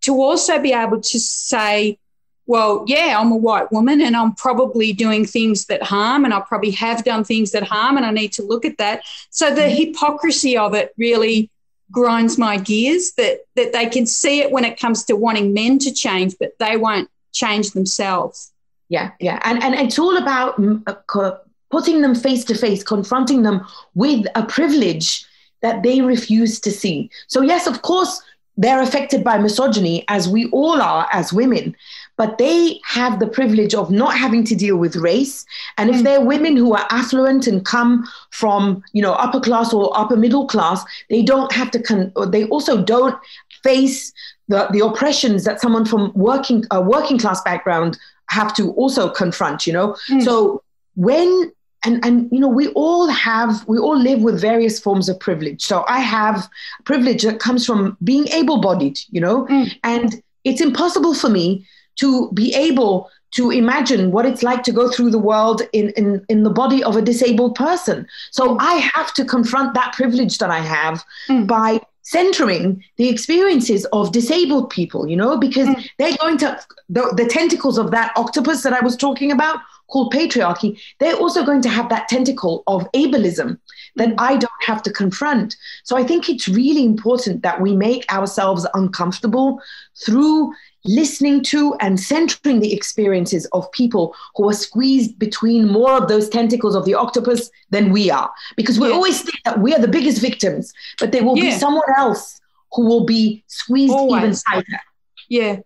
to also be able to say, well, yeah, I'm a white woman and I'm probably doing things that harm, and I probably have done things that harm, and I need to look at that. So the hypocrisy of it really grinds my gears that that they can see it when it comes to wanting men to change, but they won't change themselves. yeah yeah and and it's all about mm, uh, putting them face to face confronting them with a privilege that they refuse to see so yes of course they're affected by misogyny as we all are as women but they have the privilege of not having to deal with race and if Mm. they're women who are affluent and come from you know upper class or upper middle class they don't have to con- they also don't face the, the oppressions that someone from working a working class background have to also confront you know Mm. so when and and you know we all have we all live with various forms of privilege so i have privilege that comes from being able bodied you know Mm. and it's impossible for me to be able to imagine what it's like to go through the world in, in, in the body of a disabled person. So I have to confront that privilege that I have Mm. by centering the experiences of disabled people, you know, because Mm. they're going to, the, the tentacles of that octopus that I was talking about called patriarchy, they're also going to have that tentacle of ableism that mm. I don't have to confront. So I think it's really important that we make ourselves uncomfortable through listening to and centering the experiences of people who are squeezed between more of those tentacles of the octopus than we are. Because we yeah. always think that we are the biggest victims, but there will yeah. be someone else who will be squeezed always. even tighter. Yeah.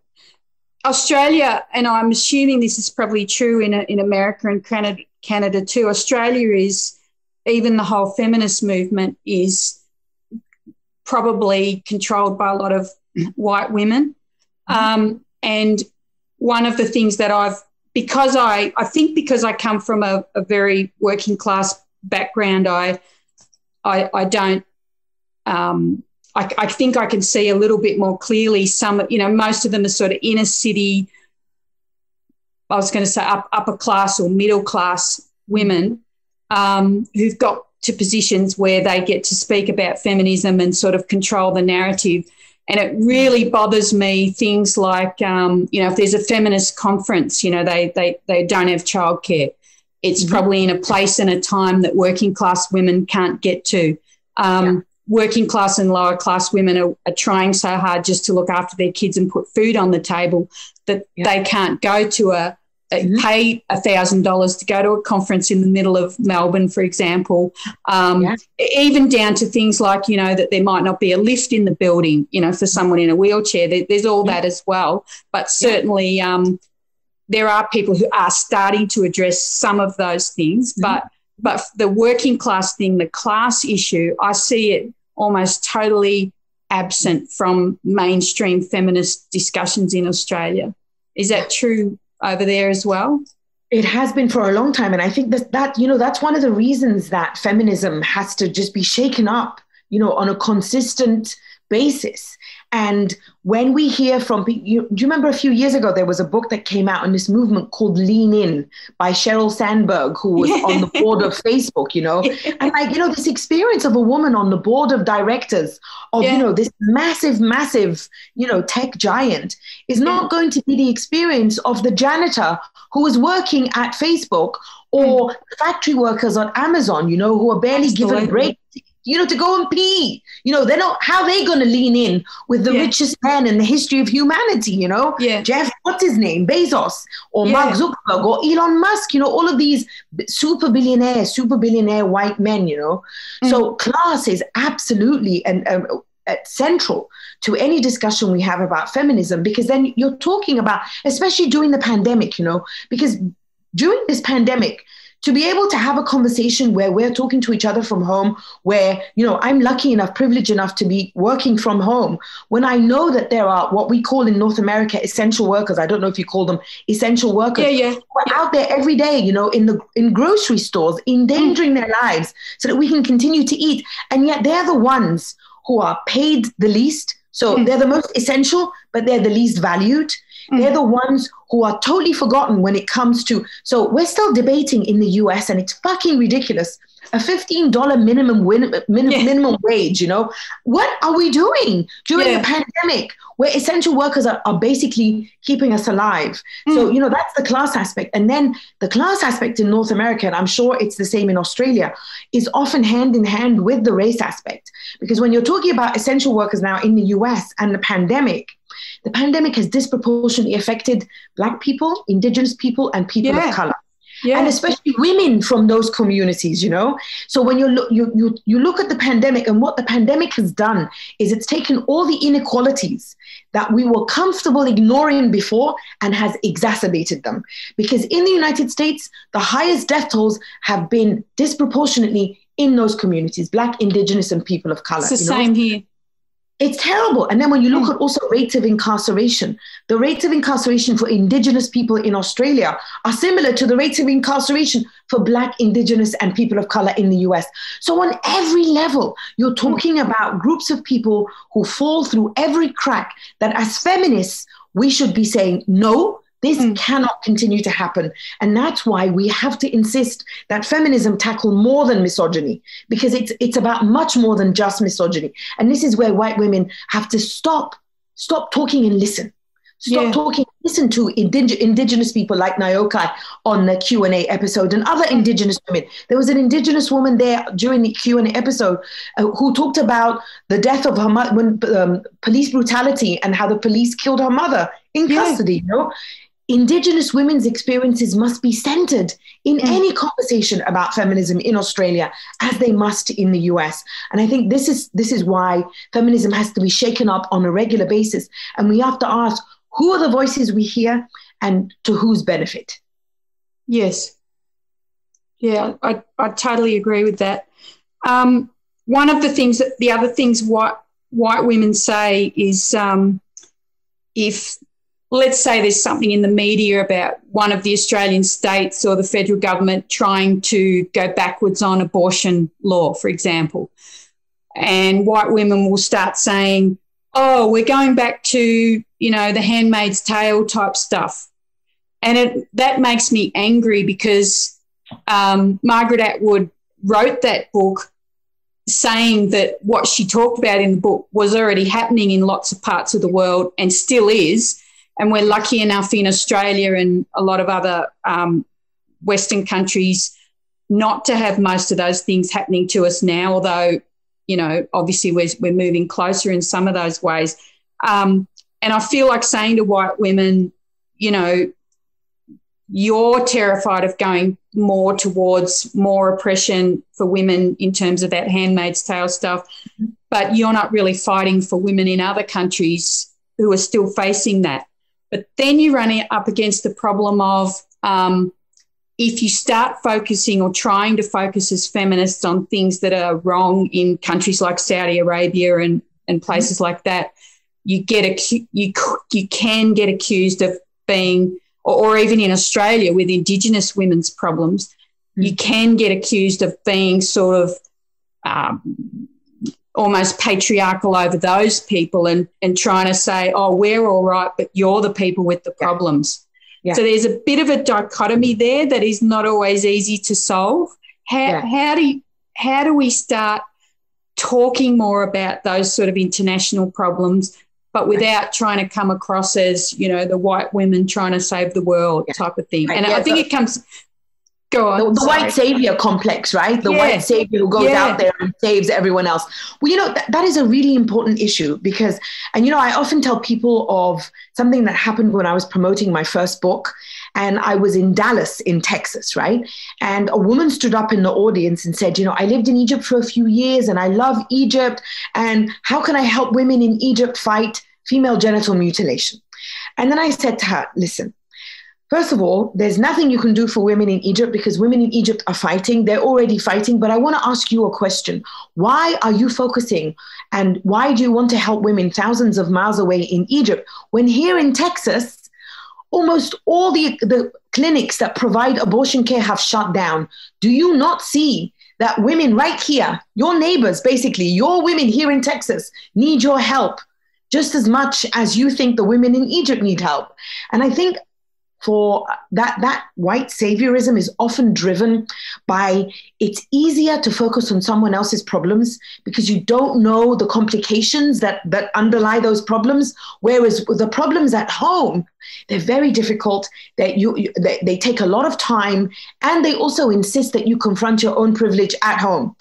Australia, and I'm assuming this is probably true in, in America and Canada, Canada too. Australia is, even the whole feminist movement is probably controlled by a lot of white women. Um, and one of the things that I've, because I, I think because I come from a, a very working class background, I, I, I don't, um, I, I, think I can see a little bit more clearly. Some, you know, most of them are sort of inner city. I was going to say up, upper class or middle class women um, who've got to positions where they get to speak about feminism and sort of control the narrative. And it really bothers me things like, um, you know, if there's a feminist conference, you know, they, they, they don't have childcare. It's mm-hmm. probably in a place and a time that working class women can't get to. Um, yeah. Working class and lower class women are, are, trying so hard just to look after their kids and put food on the table that yeah. they can't go to a, mm-hmm. pay $1,000 to go to a conference in the middle of Melbourne, for example, um, yeah. even down to things like, you know, that there might not be a lift in the building, you know, for someone in a wheelchair. There, there's all yeah. that as well. But certainly um, there are people who are starting to address some of those things. Mm-hmm. But, but the working class thing, the class issue, I see it almost totally absent from mainstream feminist discussions in Australia. Is that true over there as well? It has been for a long time. And I think that, that, you know, that's one of the reasons that feminism has to just be shaken up, you know, on a consistent basis. And when we hear from people, you, do you remember a few years ago there was a book that came out in this movement called Lean In by Sheryl Sandberg, who was on the board of Facebook, you know? And like, you know, this experience of a woman on the board of directors of, yeah. you know, this massive, massive, you know, tech giant is not going to be the experience of the janitor who is working at Facebook or mm. factory workers on Amazon, you know, who are barely Absolutely. given breaks you know, to go and pee. You know, they're not how are they going to lean in with the yeah. richest man in the history of humanity. You know, yeah. Jeff, what's his name, Bezos or yeah. Mark Zuckerberg or Elon Musk. You know, all of these super billionaire, super billionaire white men. You know, mm. so class is absolutely and. Um, central to any discussion we have about feminism because then you're talking about especially during the pandemic you know because during this pandemic to be able to have a conversation where we're talking to each other from home where you know i'm lucky enough privileged enough to be working from home when i know that there are what we call in north america essential workers i don't know if you call them essential workers yeah, yeah. We're out there every day you know in the in grocery stores endangering their lives so that we can continue to eat and yet they're the ones who are paid the least so mm. they're the most essential but they're the least valued Mm-hmm. They're the ones who are totally forgotten when it comes to. So we're still debating in the US, and it's fucking ridiculous. A $15 minimum win, min, yeah. minimum wage, you know? What are we doing during yeah. a pandemic where essential workers are, are basically keeping us alive? Mm. So, you know, that's the class aspect. And then the class aspect in North America, and I'm sure it's the same in Australia, is often hand in hand with the race aspect. Because when you're talking about essential workers now in the US and the pandemic, the pandemic has disproportionately affected Black people, Indigenous people, and people yeah. of color. Yeah. And especially women from those communities, you know. So when you look, you, you you look at the pandemic, and what the pandemic has done is it's taken all the inequalities that we were comfortable ignoring before and has exacerbated them. Because in the United States, the highest death tolls have been disproportionately in those communities, Black, Indigenous, and people of color. It's the same know? here. It's terrible. And then when you look hmm. at also rates of incarceration, the rates of incarceration for Indigenous people in Australia are similar to the rates of incarceration for Black, Indigenous, and people of color in the US. So, on every level, you're hmm. talking about groups of people who fall through every crack that as feminists, we should be saying, no, this mm. cannot continue to happen. And that's why we have to insist that feminism tackle more than misogyny, because it's, it's about much more than just misogyny. And this is where white women have to stop, stop talking and listen. Stop yeah. talking. Listen to indig- indigenous people like Nayuka on the Q and A episode, and other indigenous women. There was an indigenous woman there during the Q and A episode uh, who talked about the death of her mother, when um, police brutality, and how the police killed her mother in custody. Yeah. You know, Indigenous women's experiences must be centered in mm. any conversation about feminism in Australia, as they must in the US. And I think this is this is why feminism has to be shaken up on a regular basis, and we have to ask who are the voices we hear and to whose benefit. Yes. Yeah, I, I totally agree with that. Um, one of the things that the other things white white women say is um, if let's say there's something in the media about one of the Australian states or the federal government trying to go backwards on abortion law, for example. And white women will start saying, oh, we're going back to, you know, the handmaid's tale type stuff. And it, that makes me angry because um, Margaret Atwood wrote that book saying that what she talked about in the book was already happening in lots of parts of the world and still is and we're lucky enough in Australia and a lot of other um, Western countries not to have most of those things happening to us now, although, you know, obviously we're, we're moving closer in some of those ways. Um, and I feel like saying to white women, you know, you're terrified of going more towards more oppression for women in terms of that handmaid's tale stuff, but you're not really fighting for women in other countries who are still facing that. But then you run up against the problem of um, if you start focusing or trying to focus as feminists on things that are wrong in countries like Saudi Arabia and, and places mm-hmm. like that, you get acu- you you can get accused of being, or, or even in Australia with Indigenous women's problems, mm-hmm. you can get accused of being sort of um, almost patriarchal over those people and, and trying to say, oh, we're all right, but you're the people with the problems. Yeah. So there's a bit of a dichotomy there that is not always easy to solve. How, yeah. how do you, how do we start talking more about those sort of international problems, but without trying to come across as you know the white women trying to save the world yeah. type of thing? And I think it comes Go on. The, the white savior complex, right? The yeah. white savior who goes yeah. out there and saves everyone else. Well, you know, th- that is a really important issue because, and you know, I often tell people of something that happened when I was promoting my first book. And I was in Dallas, in Texas, right? And a woman stood up in the audience and said, You know, I lived in Egypt for a few years and I love Egypt. And how can I help women in Egypt fight female genital mutilation? And then I said to her, Listen, First of all, there's nothing you can do for women in Egypt because women in Egypt are fighting. They're already fighting. But I want to ask you a question. Why are you focusing and why do you want to help women thousands of miles away in Egypt when here in Texas, almost all the, the clinics that provide abortion care have shut down? Do you not see that women right here, your neighbors, basically, your women here in Texas, need your help? just as much as you think the women in Egypt need help. And I think for uh, that that white saviorism is often driven by it's easier to focus on someone else's problems because you don't know the complications that that underlie those problems. Whereas the problems at home they're very difficult that you, you they, they take a lot of time and they also insist that you confront your own privilege at home.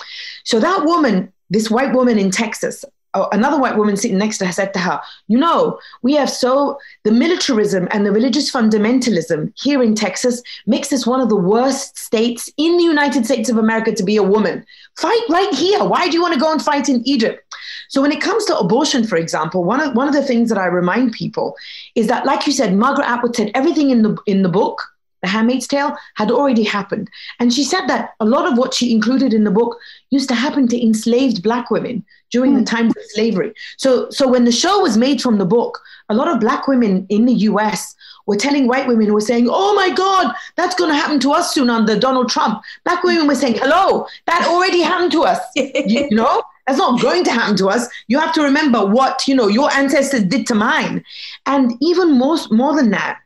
So that woman this white woman in Texas, another white woman sitting next to her said to her, You know, we have so, the militarism and the religious fundamentalism here in Texas makes this one of the worst states in the United States of America to be a woman. Fight right here. Why do you want to go and fight in Egypt? So, when it comes to abortion, for example, one of, one of the things that I remind people is that, like you said, Margaret Atwood said everything in the, in the book the Handmaid's Tale, had already happened. And she said that a lot of what she included in the book used to happen to enslaved black women during mm. the hmm. times of slavery. So, so when the show was made from the book, a lot of black women in the US were telling white women who were saying, Oh my God, that's going to happen to us soon under Donald Trump. Black women were saying, Hello, that already happened to us. you know? That's not going to happen to us. You have to remember what, you know, your ancestors did to mine. And even more, more than that,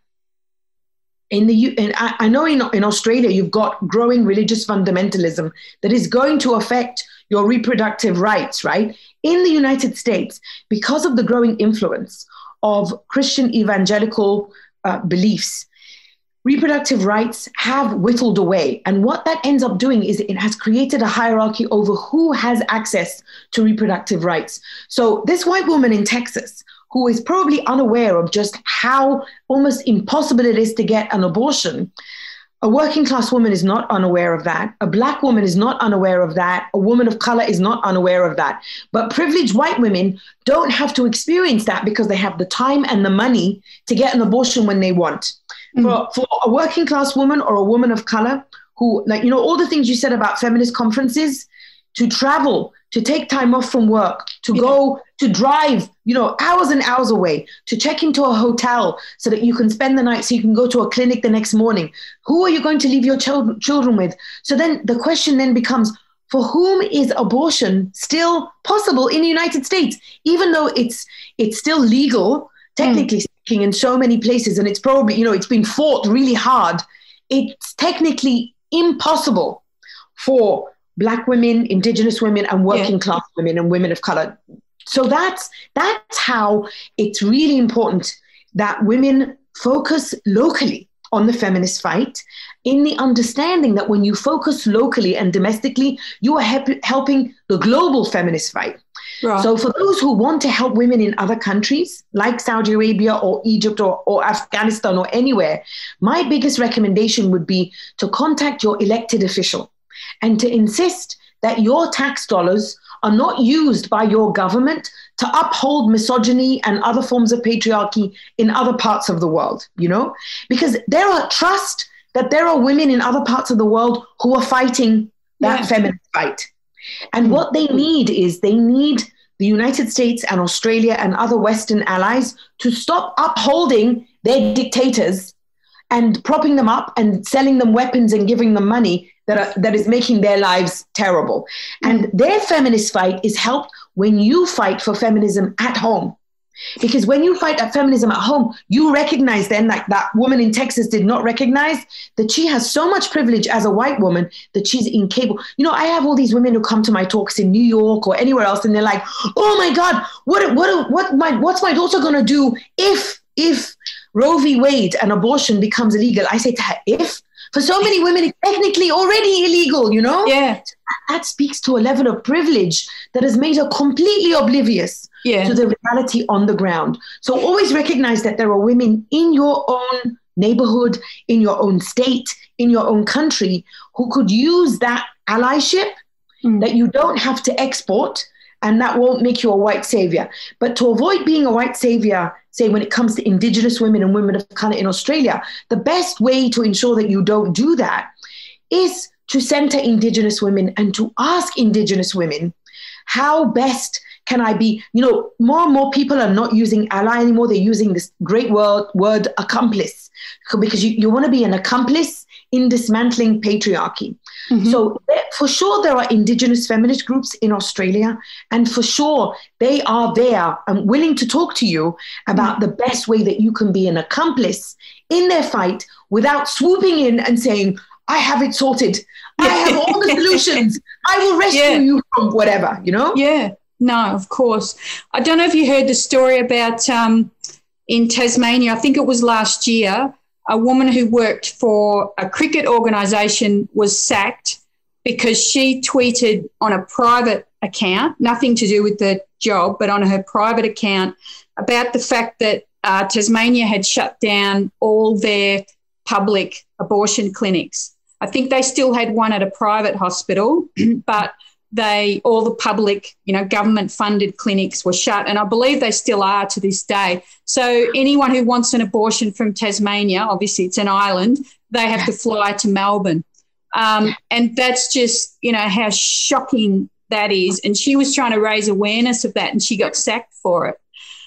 in the and I, I know in, in Australia you've got growing religious fundamentalism that is going to affect your reproductive rights, right? In the United States, because of the growing influence of Christian evangelical uh, beliefs, reproductive rights have whittled away. And what that ends up doing is it has created a hierarchy over who has access to reproductive rights. So, this white woman in Texas, who is probably unaware of just how almost impossible it is to get an abortion, a working class woman is not unaware of that. A black woman is not unaware of that. A woman of color is not unaware of that. But privileged white women don't have to experience that because they have the time and the money to get an abortion when they want. Mm-hmm. For, for a working class woman or a woman of color who, like, you know, all the things you said about feminist conferences, to travel, to take time off from work, to yeah. go to drive, you know, hours and hours away, to check into a hotel so that you can spend the night so you can go to a clinic the next morning. Who are you going to leave your ch- children with? So then the question then becomes for whom is abortion still possible in the United States, even though it's it's still legal, technically mm. speaking, in so many places, and it's probably, you know, it's been fought really hard. It's technically impossible for black women, indigenous women, and working yeah. class women and women of color. So that's that's how it's really important that women focus locally on the feminist fight in the understanding that when you focus locally and domestically, you are helping the global feminist fight. Right. So, for those who want to help women in other countries like Saudi Arabia or Egypt or, or Afghanistan or anywhere, my biggest recommendation would be to contact your elected official and to insist that your tax dollars are not used by your government to uphold misogyny and other forms of patriarchy in other parts of the world, you know? Because there are trust that there are women in other parts of the world who are fighting that yeah. feminist fight. And mm-hmm. what they need is they need the United States and Australia and other Western allies to stop upholding their dictators and propping them up and selling them weapons and giving them money that, are, that is making their lives terrible. And their feminist fight is helped when you fight for feminism at home. Because when you fight at feminism at home, you recognize then, like that woman in Texas did not recognize, that she has so much privilege as a white woman that she's incapable. You know, I have all these women who come to my talks in New York or anywhere else, and they're like, "Oh my God, what, what, what, my, what's my daughter gonna do if, if Roe v. Wade and abortion becomes illegal?" I say to her, "If." For so many women, it's technically already illegal, you know? Yeah. That speaks to a level of privilege that has made her completely oblivious yeah. to the reality on the ground. So always recognize that there are women in your own neighborhood, in your own state, in your own country who could use that allyship mm. that you don't have to export and that won't make you a white savior. But to avoid being a white savior, say when it comes to indigenous women and women of color in Australia, the best way to ensure that you don't do that is to center indigenous women and to ask indigenous women how best can I be, you know, more and more people are not using ally anymore. They're using this great word, word accomplice because you, you want to be an accomplice in dismantling patriarchy. Mm-hmm. So, for sure, there are indigenous feminist groups in Australia, and for sure, they are there and willing to talk to you about mm-hmm. the best way that you can be an accomplice in their fight without swooping in and saying, I have it sorted. I have all the solutions. I will rescue yeah. you from whatever, you know? Yeah, no, of course. I don't know if you heard the story about um, in Tasmania, I think it was last year, a woman who worked for a cricket organisation was sacked because she tweeted on a private account, nothing to do with the job, but on her private account, about the fact that uh, Tasmania had shut down all their public abortion clinics. I think they still had one at a private hospital, but they all the public you know government funded clinics were shut and i believe they still are to this day so anyone who wants an abortion from tasmania obviously it's an island they have to fly to melbourne um, and that's just you know how shocking that is and she was trying to raise awareness of that and she got sacked for it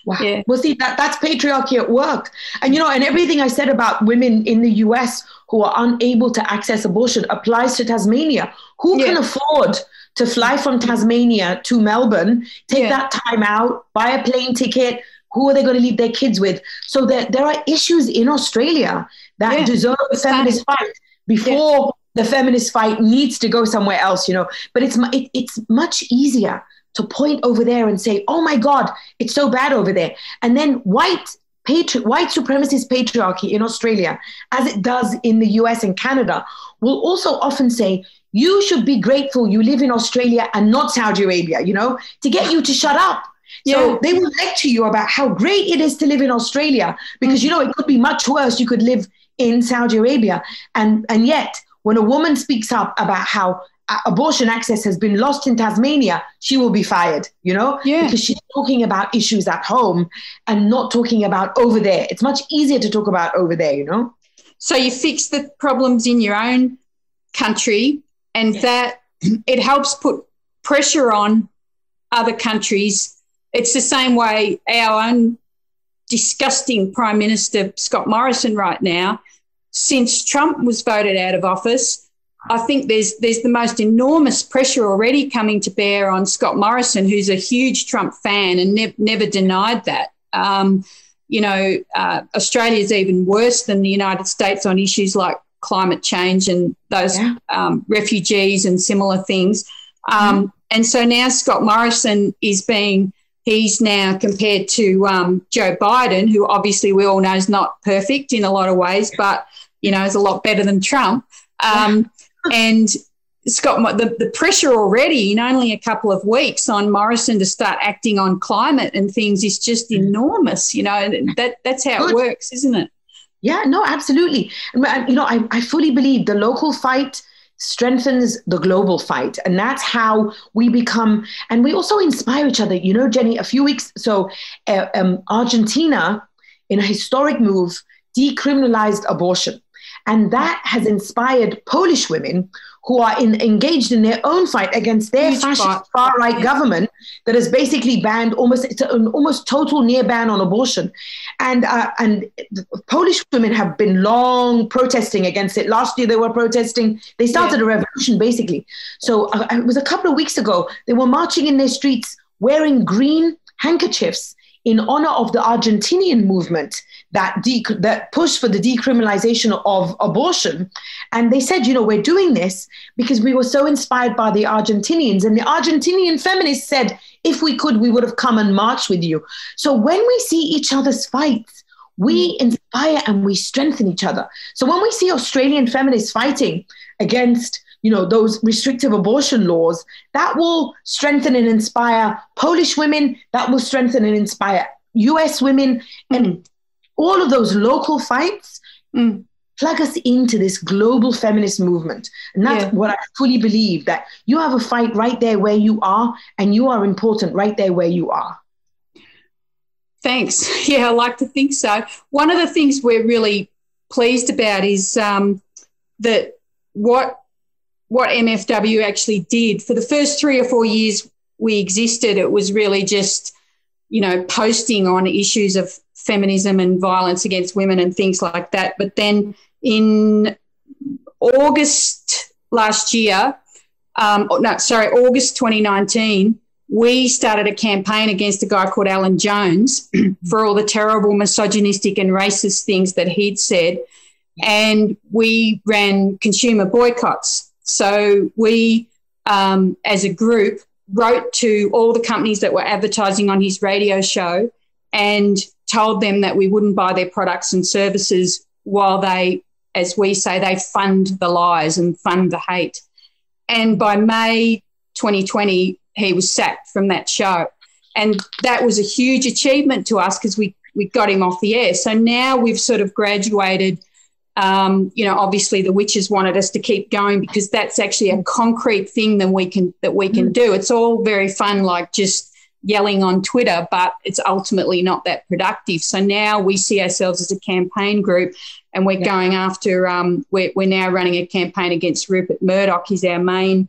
Wow. Yeah. Well, see, that, that's patriarchy at work. And, you know, and everything I said about women in the US who are unable to access abortion applies to Tasmania. Who yeah. can afford to fly from Tasmania to Melbourne, take yeah. that time out, buy a plane ticket. Who are they going to leave their kids with? So there, there are issues in Australia that yeah. deserve a feminist fight before yeah. the feminist fight needs to go somewhere else, you know. But it's it, it's much easier to point over there and say, oh my God, it's so bad over there. And then white patri- white supremacist patriarchy in Australia, as it does in the US and Canada, will also often say, you should be grateful you live in Australia and not Saudi Arabia, you know, to get you to shut up. Yeah. So they will lecture you about how great it is to live in Australia because mm-hmm. you know it could be much worse. You could live in Saudi Arabia, and and yet when a woman speaks up about how abortion access has been lost in Tasmania, she will be fired, you know? Yeah. Because she's talking about issues at home and not talking about over there. It's much easier to talk about over there, you know? So you fix the problems in your own country and that it helps put pressure on other countries. It's the same way our own disgusting Prime Minister Scott Morrison right now, since Trump was voted out of office, I think there's there's the most enormous pressure already coming to bear on Scott Morrison, who's a huge Trump fan and ne- never denied that. Um, you know, uh, Australia is even worse than the United States on issues like climate change and those yeah. um, refugees and similar things. Um, mm And so now Scott Morrison is being he's now compared to um, Joe Biden, who obviously we all know is not perfect in a lot of ways, but you know is a lot better than Trump. Um, and Scott, the, the pressure already in only a couple of weeks on Morrison to start acting on climate and things is just mm. enormous, you know, and that, that's how Good. it works, isn't it? Yeah, no, absolutely. You know, I, I fully believe the local fight strengthens the global fight. And that's how we become, and we also inspire each other. You know, Jenny, a few weeks, so uh, um, Argentina, in a historic move, decriminalized abortion. And that has inspired Polish women who are in, engaged in their own fight against their Huge fascist far right yeah. government that has basically banned almost it's an almost total near ban on abortion, and uh, and Polish women have been long protesting against it. Last year they were protesting. They started yeah. a revolution basically. So uh, it was a couple of weeks ago. They were marching in their streets wearing green handkerchiefs in honor of the Argentinian movement that, de- that pushed for the decriminalization of abortion. And they said, you know, we're doing this because we were so inspired by the Argentinians. And the Argentinian feminists said, if we could, we would have come and marched with you. So when we see each other's fights, we mm. inspire and we strengthen each other. So when we see Australian feminists fighting against you know those restrictive abortion laws that will strengthen and inspire polish women that will strengthen and inspire us women and mm all of those local fights mm. plug us into this global feminist movement. And that's yeah. what I fully believe that you have a fight right there where you are, and you are important right there where you are. Thanks. Yeah, I like to think so. One of the things we're really pleased about is um, that what what MFW actually did for the first three or four years we existed, it was really just you know posting on issues of feminism and violence against women and things like that. But then in August last year, um, no, sorry, August 2019, we started a campaign against a guy called Alan Jones for all the terrible misogynistic and racist things that he'd said. And we ran consumer boycotts. So we, um, as a group, wrote to all the companies that were advertising on his radio show and told them that we wouldn't buy their products and services while they, as we say, they fund the lies and fund the hate. And by May 2020, he was sacked from that show. And that was a huge achievement to us because we, we got him off the air. So now we've sort of graduated. Um, you know, obviously the witches wanted us to keep going because that's actually a concrete thing that we can that we can mm. do. It's all very fun, like just yelling on Twitter, but it's ultimately not that productive. So now we see ourselves as a campaign group and we're yeah. going after, um, we're, we're now running a campaign against Rupert Murdoch. He's our main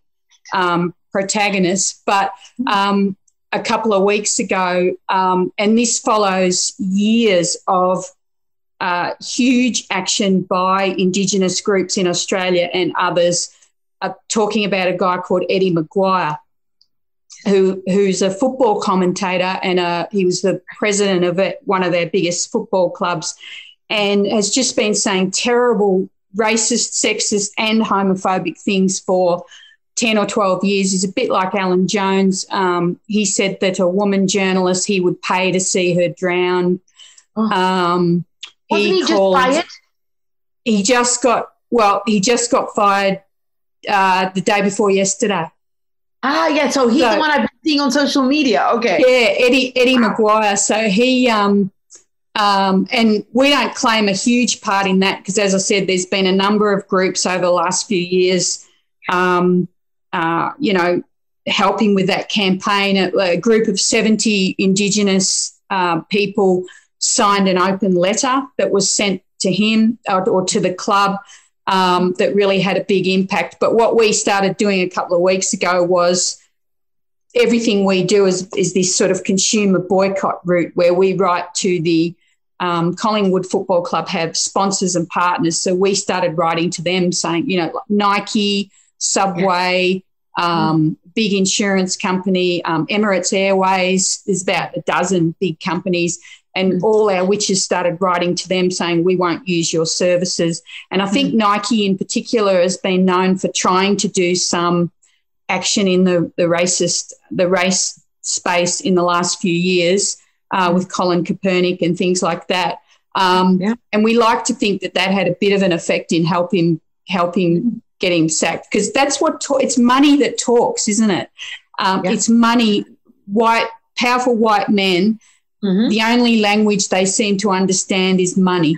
um, protagonist. But um, a couple of weeks ago, um, and this follows years of uh, huge action by Indigenous groups in Australia and others, uh, talking about a guy called Eddie McGuire who who's a football commentator and uh, he was the president of it, one of their biggest football clubs, and has just been saying terrible racist, sexist, and homophobic things for 10 or 12 years is a bit like Alan Jones. Um, he said that a woman journalist he would pay to see her drown. Oh. Um, Wasn't he, he called, just fired? He just got, well, he just got fired uh, the day before yesterday. Ah, yeah. So he's so, the one I've been seeing on social media. Okay. Yeah, Eddie Eddie wow. McGuire. So he um, um, and we don't claim a huge part in that because, as I said, there's been a number of groups over the last few years, um, uh, you know, helping with that campaign. A, a group of 70 Indigenous uh, people signed an open letter that was sent to him or, or to the club um, that really had a big impact. But what we started doing a couple of weeks ago was everything we do is, is this sort of consumer boycott route where we write to the um, Collingwood Football Club have sponsors and partners. So we started writing to them saying, you know, Nike, Subway, um, big insurance company, um, Emirates Airways. There's about a dozen big companies and mm. all our witches started writing to them saying we won't use your services and i think mm. nike in particular has been known for trying to do some action in the, the racist the race space in the last few years uh, with colin kaepernick and things like that um, yeah. and we like to think that that had a bit of an effect in helping helping get him sacked because that's what ta- it's money that talks isn't it um, yeah. it's money white powerful white men Mm-hmm. The only language they seem to understand is money.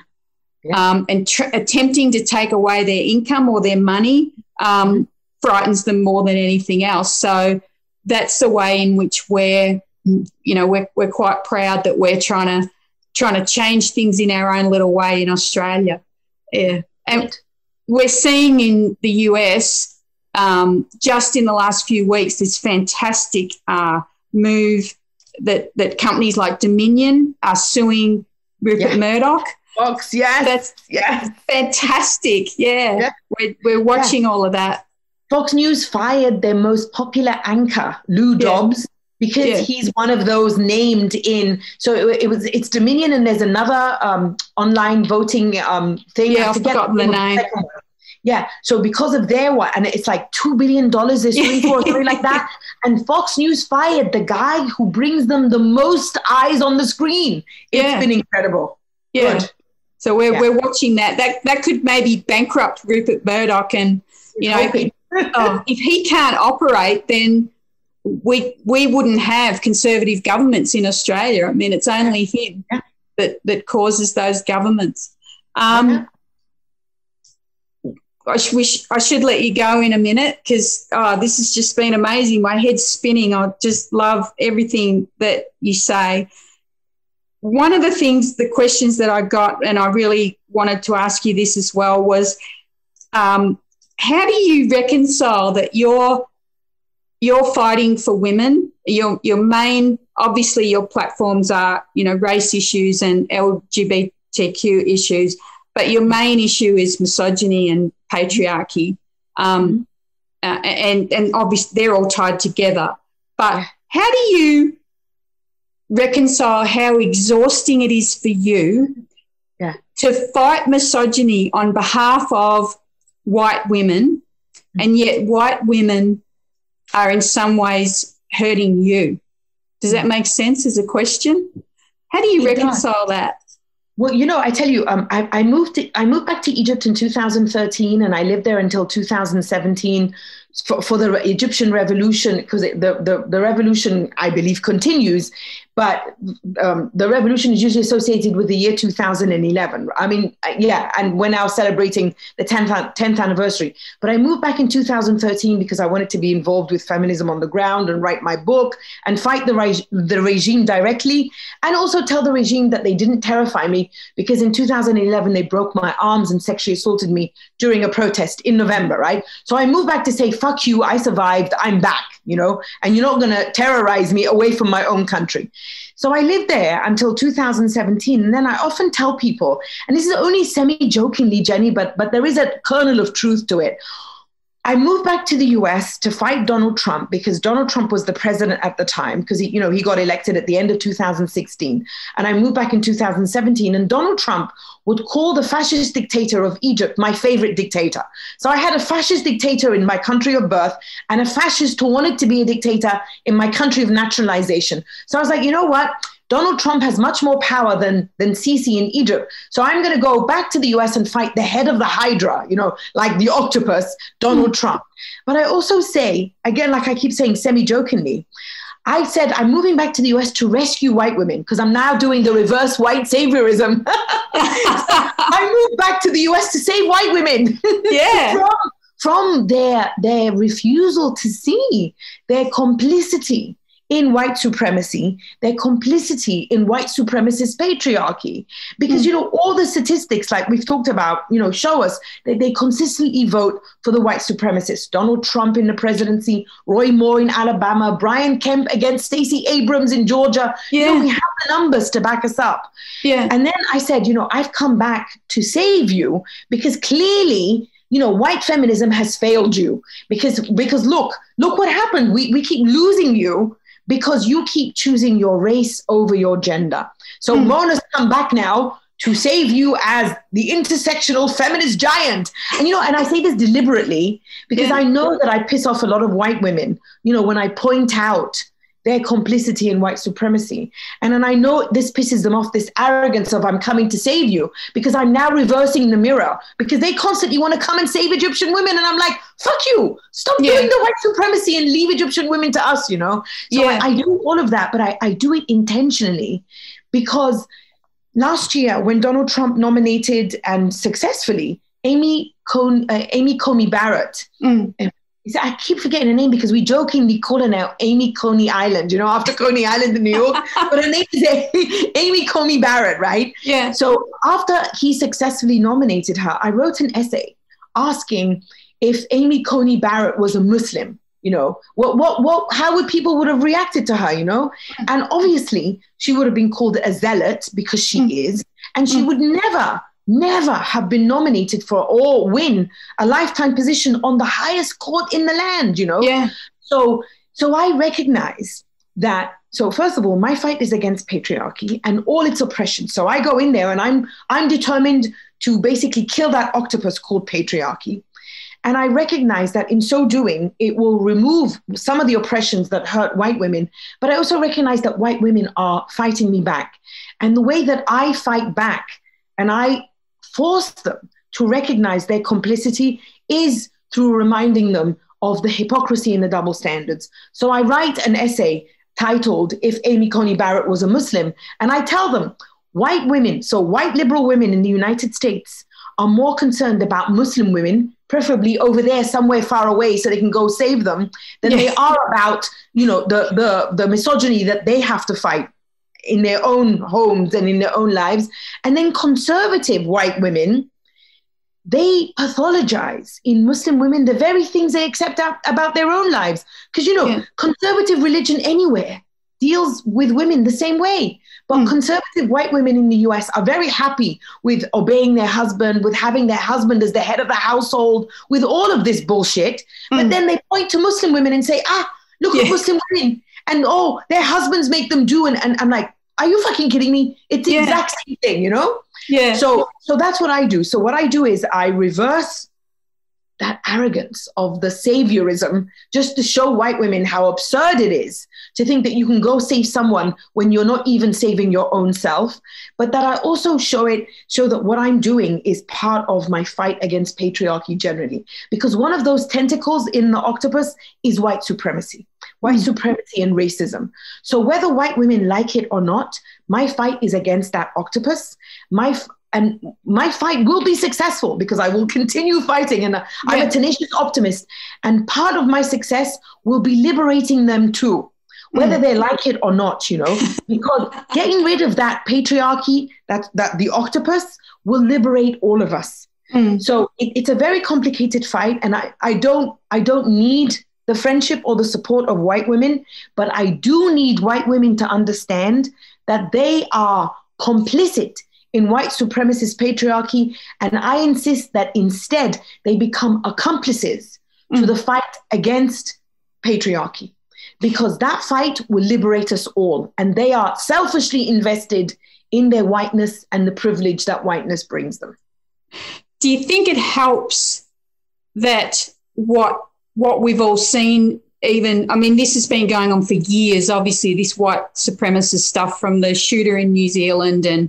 Yeah. Um, and tr- attempting to take away their income or their money um, frightens them more than anything else. So that's the way in which we're, you know, we're, we're quite proud that we're trying to trying to change things in our own little way in Australia. Yeah, and we're seeing in the US um, just in the last few weeks this fantastic uh, move that that companies like Dominion are suing Rupert yeah. Murdoch. Fox, yes, that's yes, fantastic. Yeah, yeah. We're, we're watching yeah. all of that. Fox News fired their most popular anchor, Lou Dobbs, because he's one of those named in. So it, it, was it's Dominion, and there's another um, online voting um, thing. Yeah, I've forgotten the name. Yeah. So because of their one, and it's like two billion dollars they're suing for, something like that. And Fox News fired the guy who brings them the most eyes on the screen. It's yeah. been incredible. Yeah. Good. So we're yeah. we're watching that. That that could maybe bankrupt Rupert Murdoch, and you know, if, oh, if he can't operate, then we we wouldn't have conservative governments in Australia. I mean, it's only him yeah. that that causes those governments. Um, yeah. I wish I should let you go in a minute because oh, this has just been amazing. My head's spinning. I just love everything that you say. One of the things, the questions that I got, and I really wanted to ask you this as well, was um, how do you reconcile that you're you're fighting for women? Your your main, obviously, your platforms are you know race issues and LGBTQ issues but your main issue is misogyny and patriarchy. Um, uh, and, and obviously, they're all tied together. But how do you reconcile how exhausting it is for you yeah. to fight misogyny on behalf of white women, mm-hmm. and yet white women are in some ways hurting you? Does that make sense as a question? How do you it reconcile does. that? Well, you know, I tell you, um, I, I, moved. To, I moved back to Egypt in 2013, and I lived there until 2017 for, for the Egyptian revolution, because the, the the revolution, I believe, continues but um, the revolution is usually associated with the year 2011. I mean, yeah, and we're now celebrating the 10th, 10th anniversary. But I moved back in 2013 because I wanted to be involved with feminism on the ground and write my book and fight the, the regime directly and also tell the regime that they didn't terrify me because in 2011 they broke my arms and sexually assaulted me during a protest in November, right? So I moved back to say, fuck you, I survived, I'm back, you know, and you're not going to terrorize me away from my own country. So I lived there until 2017. And then I often tell people, and this is only semi jokingly, Jenny, but, but there is a kernel of truth to it. I moved back to the US to fight Donald Trump because Donald Trump was the president at the time because he, you know, he got elected at the end of 2016. And I moved back in 2017 and Donald Trump would call the fascist dictator of Egypt my favorite dictator. So I had a fascist dictator in my country of birth and a fascist who wanted to be a dictator in my country of naturalization. So I was like, you know what? Donald Trump has much more power than, than Sisi in Egypt. So I'm going to go back to the US and fight the head of the Hydra, you know, like the octopus, Donald mm. Trump. But I also say, again, like I keep saying semi jokingly, I said, I'm moving back to the US to rescue white women because I'm now doing the reverse white saviorism. I moved back to the US to save white women. Yeah. from, from their, their refusal to see their complicity in white supremacy, their complicity in white supremacist patriarchy. Because, mm. you know, all the statistics, like we've talked about, you know, show us that they consistently vote for the white supremacists. Donald Trump in the presidency, Roy Moore in Alabama, Brian Kemp against Stacey Abrams in Georgia. Yeah. You know, we have the numbers to back us up. Yeah. And then I said, you know, I've come back to save you because clearly you know white feminism has failed you because because look look what happened we, we keep losing you because you keep choosing your race over your gender. So mm. Mona's come back now to save you as the intersectional feminist giant. And you know, and I say this deliberately because yeah. I know that I piss off a lot of white women, you know, when I point out their complicity in white supremacy. And then I know this pisses them off, this arrogance of I'm coming to save you, because I'm now reversing the mirror, because they constantly want to come and save Egyptian women. And I'm like, fuck you, stop yeah. doing the white supremacy and leave Egyptian women to us, you know? So yeah. I, I do all of that, but I, I do it intentionally because last year when Donald Trump nominated and successfully Amy, Con- uh, Amy Coney Barrett, mm. I keep forgetting her name because we jokingly call her now Amy Coney Island, you know, after Coney Island in New York. but her name is Amy Coney Barrett, right? Yeah. So after he successfully nominated her, I wrote an essay asking if Amy Coney Barrett was a Muslim, you know, what, what, what, how would people would have reacted to her, you know? And obviously she would have been called a zealot because she mm. is, and she mm. would never never have been nominated for or win a lifetime position on the highest court in the land, you know? Yeah. So so I recognize that so first of all, my fight is against patriarchy and all its oppression. So I go in there and I'm I'm determined to basically kill that octopus called patriarchy. And I recognize that in so doing, it will remove some of the oppressions that hurt white women. But I also recognize that white women are fighting me back. And the way that I fight back and I force them to recognize their complicity is through reminding them of the hypocrisy and the double standards. So I write an essay titled If Amy Coney Barrett Was a Muslim, and I tell them white women, so white liberal women in the United States, are more concerned about Muslim women, preferably over there somewhere far away so they can go save them, than yes. they are about, you know, the, the, the misogyny that they have to fight in their own homes and in their own lives. And then conservative white women, they pathologize in Muslim women the very things they accept out about their own lives. Because, you know, yeah. conservative religion anywhere deals with women the same way. But mm. conservative white women in the US are very happy with obeying their husband, with having their husband as the head of the household, with all of this bullshit. Mm. But hmm. then they point to Muslim women and say, ah, look yeah. at Muslim women. And oh, their husbands make them do. And, and I'm like, are you fucking kidding me? It's the yeah. exact same thing, you know? Yeah. So so that's what I do. So what I do is I reverse that arrogance of the saviorism just to show white women how absurd it is to think that you can go save someone when you're not even saving your own self but that i also show it show that what i'm doing is part of my fight against patriarchy generally because one of those tentacles in the octopus is white supremacy white supremacy and racism. So whether white women like it or not, my fight is against that octopus. My and my fight will be successful because I will continue fighting, and I'm a tenacious optimist. And part of my success will be liberating them too, whether mm. they like it or not. You know, because getting rid of that patriarchy, that that the octopus, will liberate all of us. Mm. So it, it's a very complicated fight, and I, I don't I don't need the friendship or the support of white women, but I do need white women to understand that they are complicit in white supremacist patriarchy. And I insist that instead they become accomplices mm. to the fight against patriarchy because that fight will liberate us all. And they are selfishly invested in their whiteness and the privilege that whiteness brings them. Do you think it helps that what what we've all seen even I mean this has been going on for years obviously this white supremacist stuff from the shooter in New Zealand and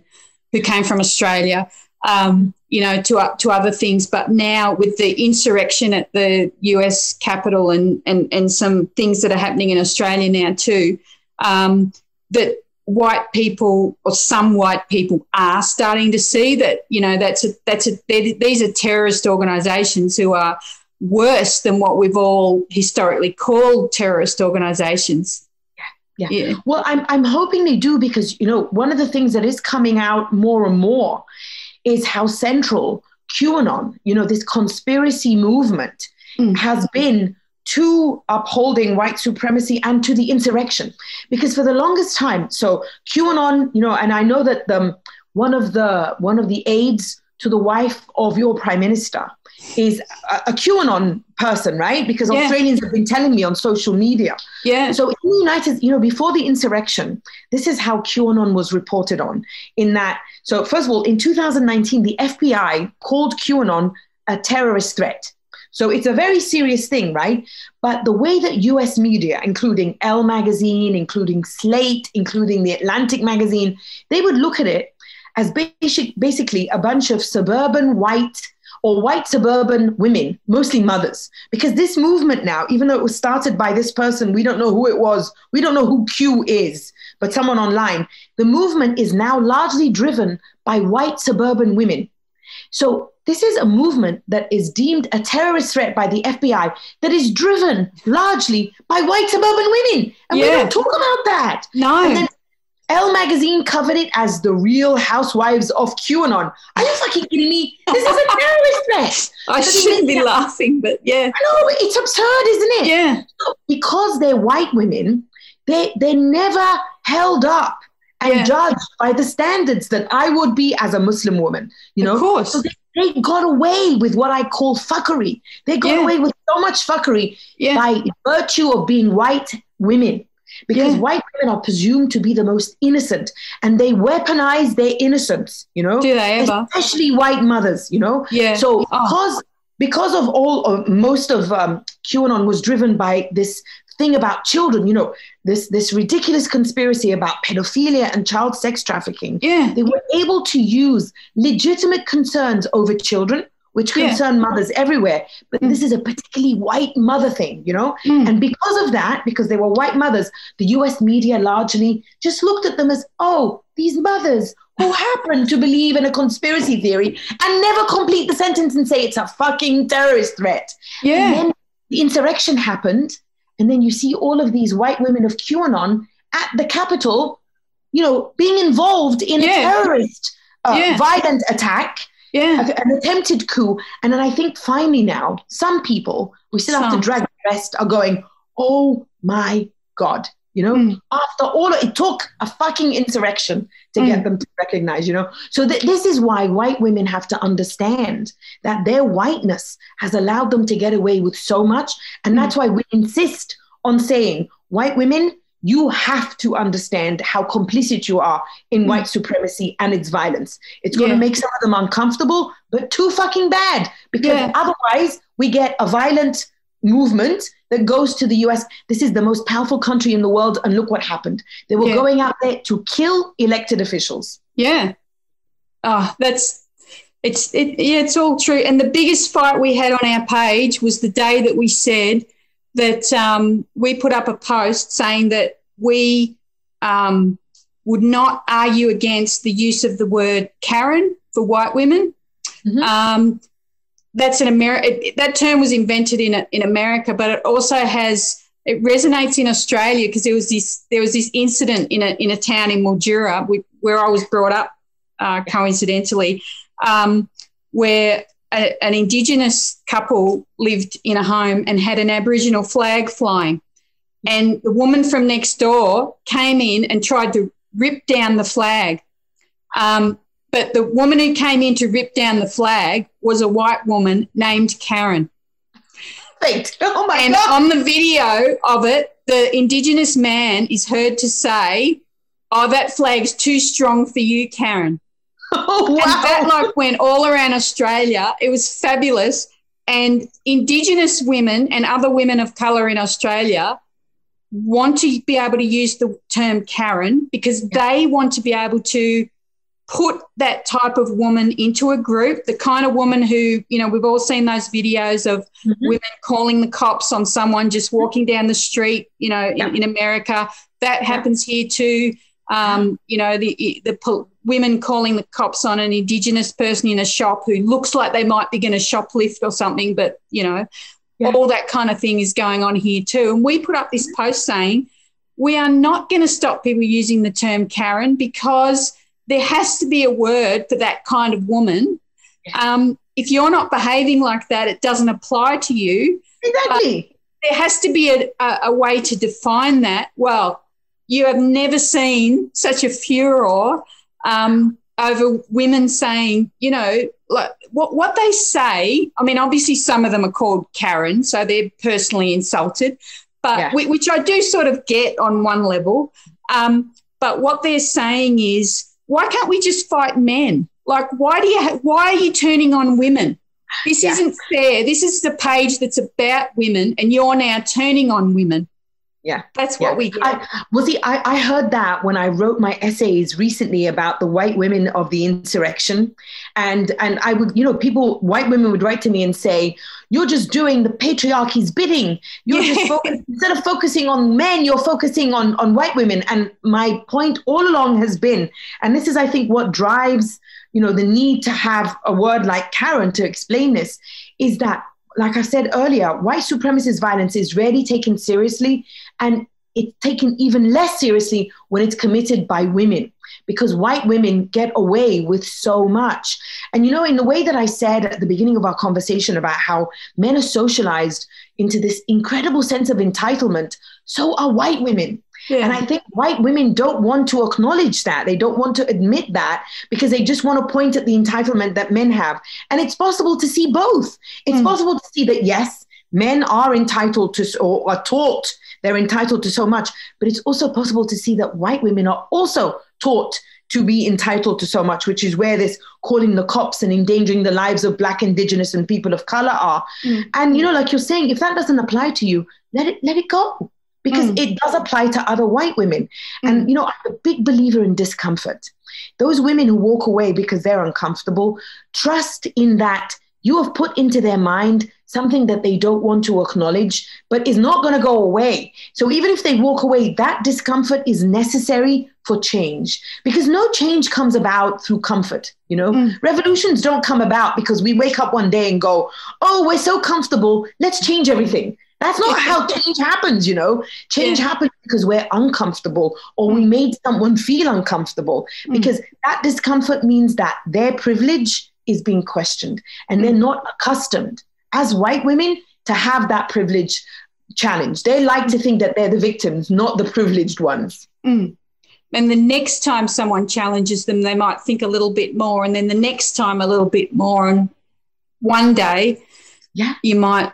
who came from Australia um, you know, to to other things. But now with the insurrection at the U.S. Capitol and and and some things that are happening in Australia now too, um, that white people or some white people are starting to see that you know that's a that's a these are terrorist organisations who are worse than what we've all historically called terrorist organisations. Yeah. yeah. Well, I'm I'm hoping they do because you know one of the things that is coming out more and more is how central QAnon, you know, this conspiracy movement mm. has been to upholding white supremacy and to the insurrection. Because for the longest time, so QAnon, you know, and I know that the, one of the one of the aides to the wife of your prime minister is a, a QAnon person, right? Because yeah. Australians have been telling me on social media. Yeah. So in the United, you know, before the insurrection, this is how QAnon was reported on. In that, so first of all, in 2019, the FBI called QAnon a terrorist threat. So it's a very serious thing, right? But the way that US media, including Elle magazine, including Slate, including the Atlantic magazine, they would look at it as basic, basically a bunch of suburban white or white suburban women, mostly mothers. Because this movement now, even though it was started by this person, we don't know who it was, we don't know who Q is, but someone online, the movement is now largely driven by white suburban women. So this is a movement that is deemed a terrorist threat by the FBI that is driven largely by white suburban women. And yeah. we don't talk about that. No. Elle magazine covered it as the real housewives of QAnon. Are you fucking kidding me? This is a terrorist threat. I shouldn't be laughing, but yeah. I know, it's absurd, isn't it? Yeah. So because they're white women, they, they're never held up and yeah. judged by the standards that I would be as a Muslim woman. You know? Of course. So they, they got away with what I call fuckery. They got yeah. away with so much fuckery yeah. by virtue of being white women because yeah. white women are presumed to be the most innocent and they weaponize their innocence, you know? Do they ever? Especially white mothers, you know? Yeah. So oh. because because of all of most of um, QAnon was driven by this thing about children, you know, this this ridiculous conspiracy about pedophilia and child sex trafficking. Yeah. They were able to use legitimate concerns over children which concern yeah. mothers everywhere. But mm. this is a particularly white mother thing, you know? Mm. And because of that, because they were white mothers, the US media largely just looked at them as, oh, these mothers who happen to believe in a conspiracy theory and never complete the sentence and say it's a fucking terrorist threat. Yeah. And then the insurrection happened. And then you see all of these white women of QAnon at the Capitol, you know, being involved in yeah. a terrorist uh, yeah. violent attack yeah. an attempted coup. And then I think finally now, some people, we still some. have to drag the rest, are going, oh my God. You know, mm. after all, it took a fucking insurrection to mm. get them to recognize, you know. So th- this is why white women have to understand that their whiteness has allowed them to get away with so much. And mm. that's why we insist on saying, white women, you have to understand how complicit you are in mm. white supremacy and its violence. It's going to make some of them uncomfortable, but too fucking bad because yeah. otherwise we get a violent movement that goes to the US. This is the most powerful country in the world, and look what happened. They were yeah. going out there to kill elected officials. Yeah. Oh, that's it's it, yeah, it's all true. And the biggest fight we had on our page was the day that we said that um, we put up a post saying that we um, would not argue against the use of the word Karen for white women. Mm-hmm. Um, that's an America. That term was invented in in America, but it also has it resonates in Australia because there was this there was this incident in a in a town in Mildura where I was brought up, uh, coincidentally, um, where a, an Indigenous couple lived in a home and had an Aboriginal flag flying. And the woman from next door came in and tried to rip down the flag. Um, but the woman who came in to rip down the flag was a white woman named Karen. Oh my and God. on the video of it, the Indigenous man is heard to say, Oh, that flag's too strong for you, Karen. Oh, wow. And that like went all around Australia. It was fabulous. And Indigenous women and other women of colour in Australia want to be able to use the term Karen because they want to be able to put that type of woman into a group, the kind of woman who, you know, we've all seen those videos of Mhm. women calling the cops on someone just walking down the street, you know, Yeah. in, in America. That happens here too. Um, you know, the, the women calling the cops on an Indigenous person in a shop who looks like they might be going to shoplift or something, but, you know, Yeah. all that kind of thing is going on here too. And we put up this post saying, we are not going to stop people using the term Karen because there has to be a word for that kind of woman. Um, if you're not behaving like that, it doesn't apply to you. exactly. There has to be a, a, a way to define that. Well, you have never seen such a furor um, over women saying, you know, like what, what they say. I mean, obviously, some of them are called Karen, so they're personally insulted, but Yeah. whi- which I do sort of get on one level. Um, but what they're saying is, why can't we just fight men? Like, why do you? Ha- why are you turning on women? This Yeah. isn't fair. This is the page that's about women, and you're now turning on women. Yeah. That's what Yeah. we get. I, well, see, I, I heard that when I wrote my essays recently about the white women of the insurrection, and and I would, you know, people, white women would write to me and say, "You're just doing the patriarchy's bidding. You're just focus, instead of focusing on men, you're focusing on on white women." And my point all along has been, and this is, I think, what drives, you know, the need to have a word like Karen to explain this, is that like I said earlier, white supremacist violence is rarely taken seriously, and it's taken even less seriously when it's committed by women because white women get away with so much. And you know, in the way that I said at the beginning of our conversation about how men are socialized into this incredible sense of entitlement, so are white women. Yeah. And I think white women don't want to acknowledge that. They don't want to admit that because they just want to point at the entitlement that men have. And it's possible to see both. It's Mm. possible to see that, yes, men are entitled to or are taught they're entitled to so much, but it's also possible to see that white women are also taught to be entitled to so much, which is where this calling the cops and endangering the lives of Black, Indigenous, and people of color are. Mm. And you know, like you're saying, if that doesn't apply to you, let it let it go because Mm. it does apply to other white women. And you know, I'm a big believer in discomfort. Those women who walk away because they're uncomfortable, trust in that you have put into their mind something that they don't want to acknowledge, but is not going to go away. So even if they walk away, that discomfort is necessary for change because no change comes about through comfort. You know, Mm. revolutions don't come about because we wake up one day and go, oh, we're so comfortable, let's change everything. That's not how change happens, you know. Change Yeah. happens because we're uncomfortable or we made someone feel uncomfortable Mm. because that discomfort means that their privilege is being questioned and they're not accustomed as white women to have that privilege challenged. They like to think that they're the victims, not the privileged ones. Mm. And the next time someone challenges them, they might think a little bit more, and then the next time a little bit more, and one day, Yeah. you might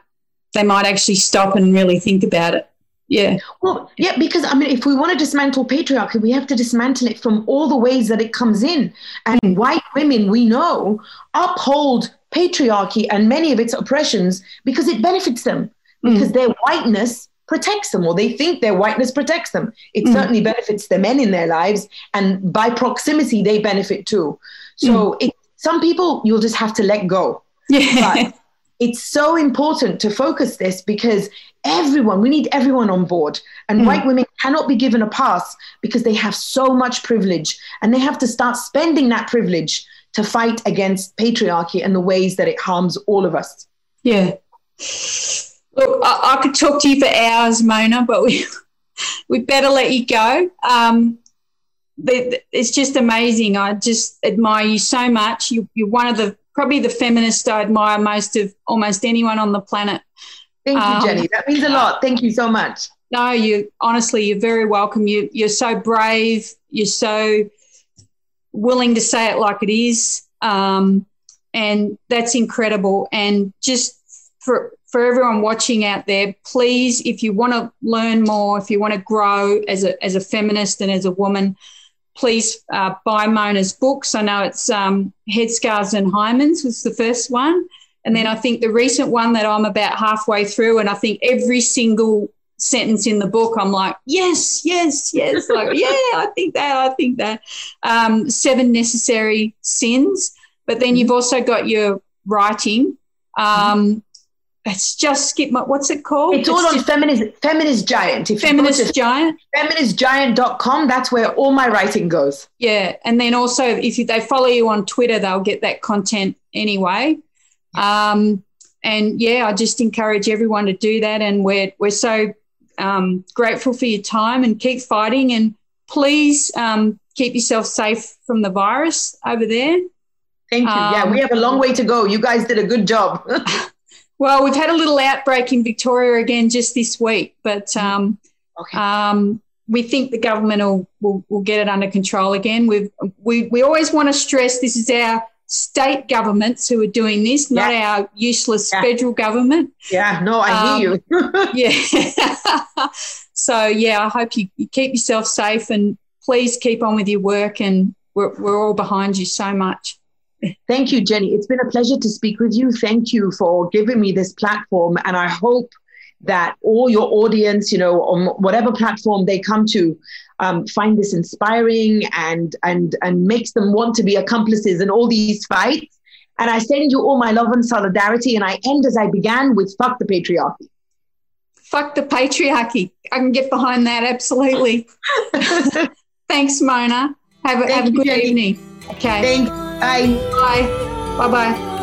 they might actually stop and really think about it. Yeah, Well, yeah, because I mean, if we want to dismantle patriarchy, we have to dismantle it from all the ways that it comes in. And Mm. white women, we know, uphold patriarchy and many of its oppressions because it benefits them, Mm. because their whiteness protects them, or they think their whiteness protects them. It Mm. certainly benefits the men in their lives, and by proximity, they benefit too. So, it, some people you'll just have to let go yeah, But it's so important to focus this because everyone, we need everyone on board. And Mm. white women cannot be given a pass because they have so much privilege and they have to start spending that privilege to fight against patriarchy and the ways that it harms all of us. yeah. Look, I, I could talk to you for hours, Mona, but we we better let you go. Um, it's just amazing. I just admire you so much. You, you're one of the probably the feminist I admire most of almost anyone on the planet. Thank you, Um, Jenny. That means a lot. Thank you so much. No, you honestly, you're very welcome. You you're so brave. You're so willing to say it like it is, um, and that's incredible. And just for for everyone watching out there, please, if you want to learn more, if you want to grow as a, as a feminist and as a woman, please uh, buy Mona's books. I know it's um, Headscarves and Hymens was the first one. And then I think the recent one that I'm about halfway through, and I think every single sentence in the book, I'm like, yes, yes, yes. like, yeah, I think that, I think that. Um, seven necessary sins. But then you've also got your writing. Um, it's just skip my, what's it called? It's, it's all on feminist feminist giant. If feminist giant. Feministgiant.com, that's where all my writing goes. Yeah. And then also if they follow you on Twitter, they'll get that content anyway. Um, and yeah, I just encourage everyone to do that. And we're we're so um, grateful for your time and keep fighting. And please um, keep yourself safe from the virus over there. Thank you. yeah, we have a long way to go. You guys did a good job. well, we've had a little outbreak in Victoria again just this week, but mm-hmm. um, okay. Um, we think the government will, will, will get it under control again. We've, we we always want to stress this is our state governments who are doing this, yeah. not our useless yeah. federal government. Yeah, no, I um, hear you. yeah. so, yeah, I hope you, you, keep yourself safe and please keep on with your work. And we're, we're all behind you so much. Thank you, Jenny. It's been a pleasure to speak with you. Thank you for giving me this platform. And I hope that all your audience, you know, on whatever platform they come to, um, find this inspiring and and and makes them want to be accomplices in all these fights. And I send you all my love and solidarity. And I end as I began with fuck the patriarchy. Fuck the patriarchy. I can get behind that absolutely. Thanks, Mona. Have a, have a good evening. Okay. Thanks. Bye. Bye. Bye bye.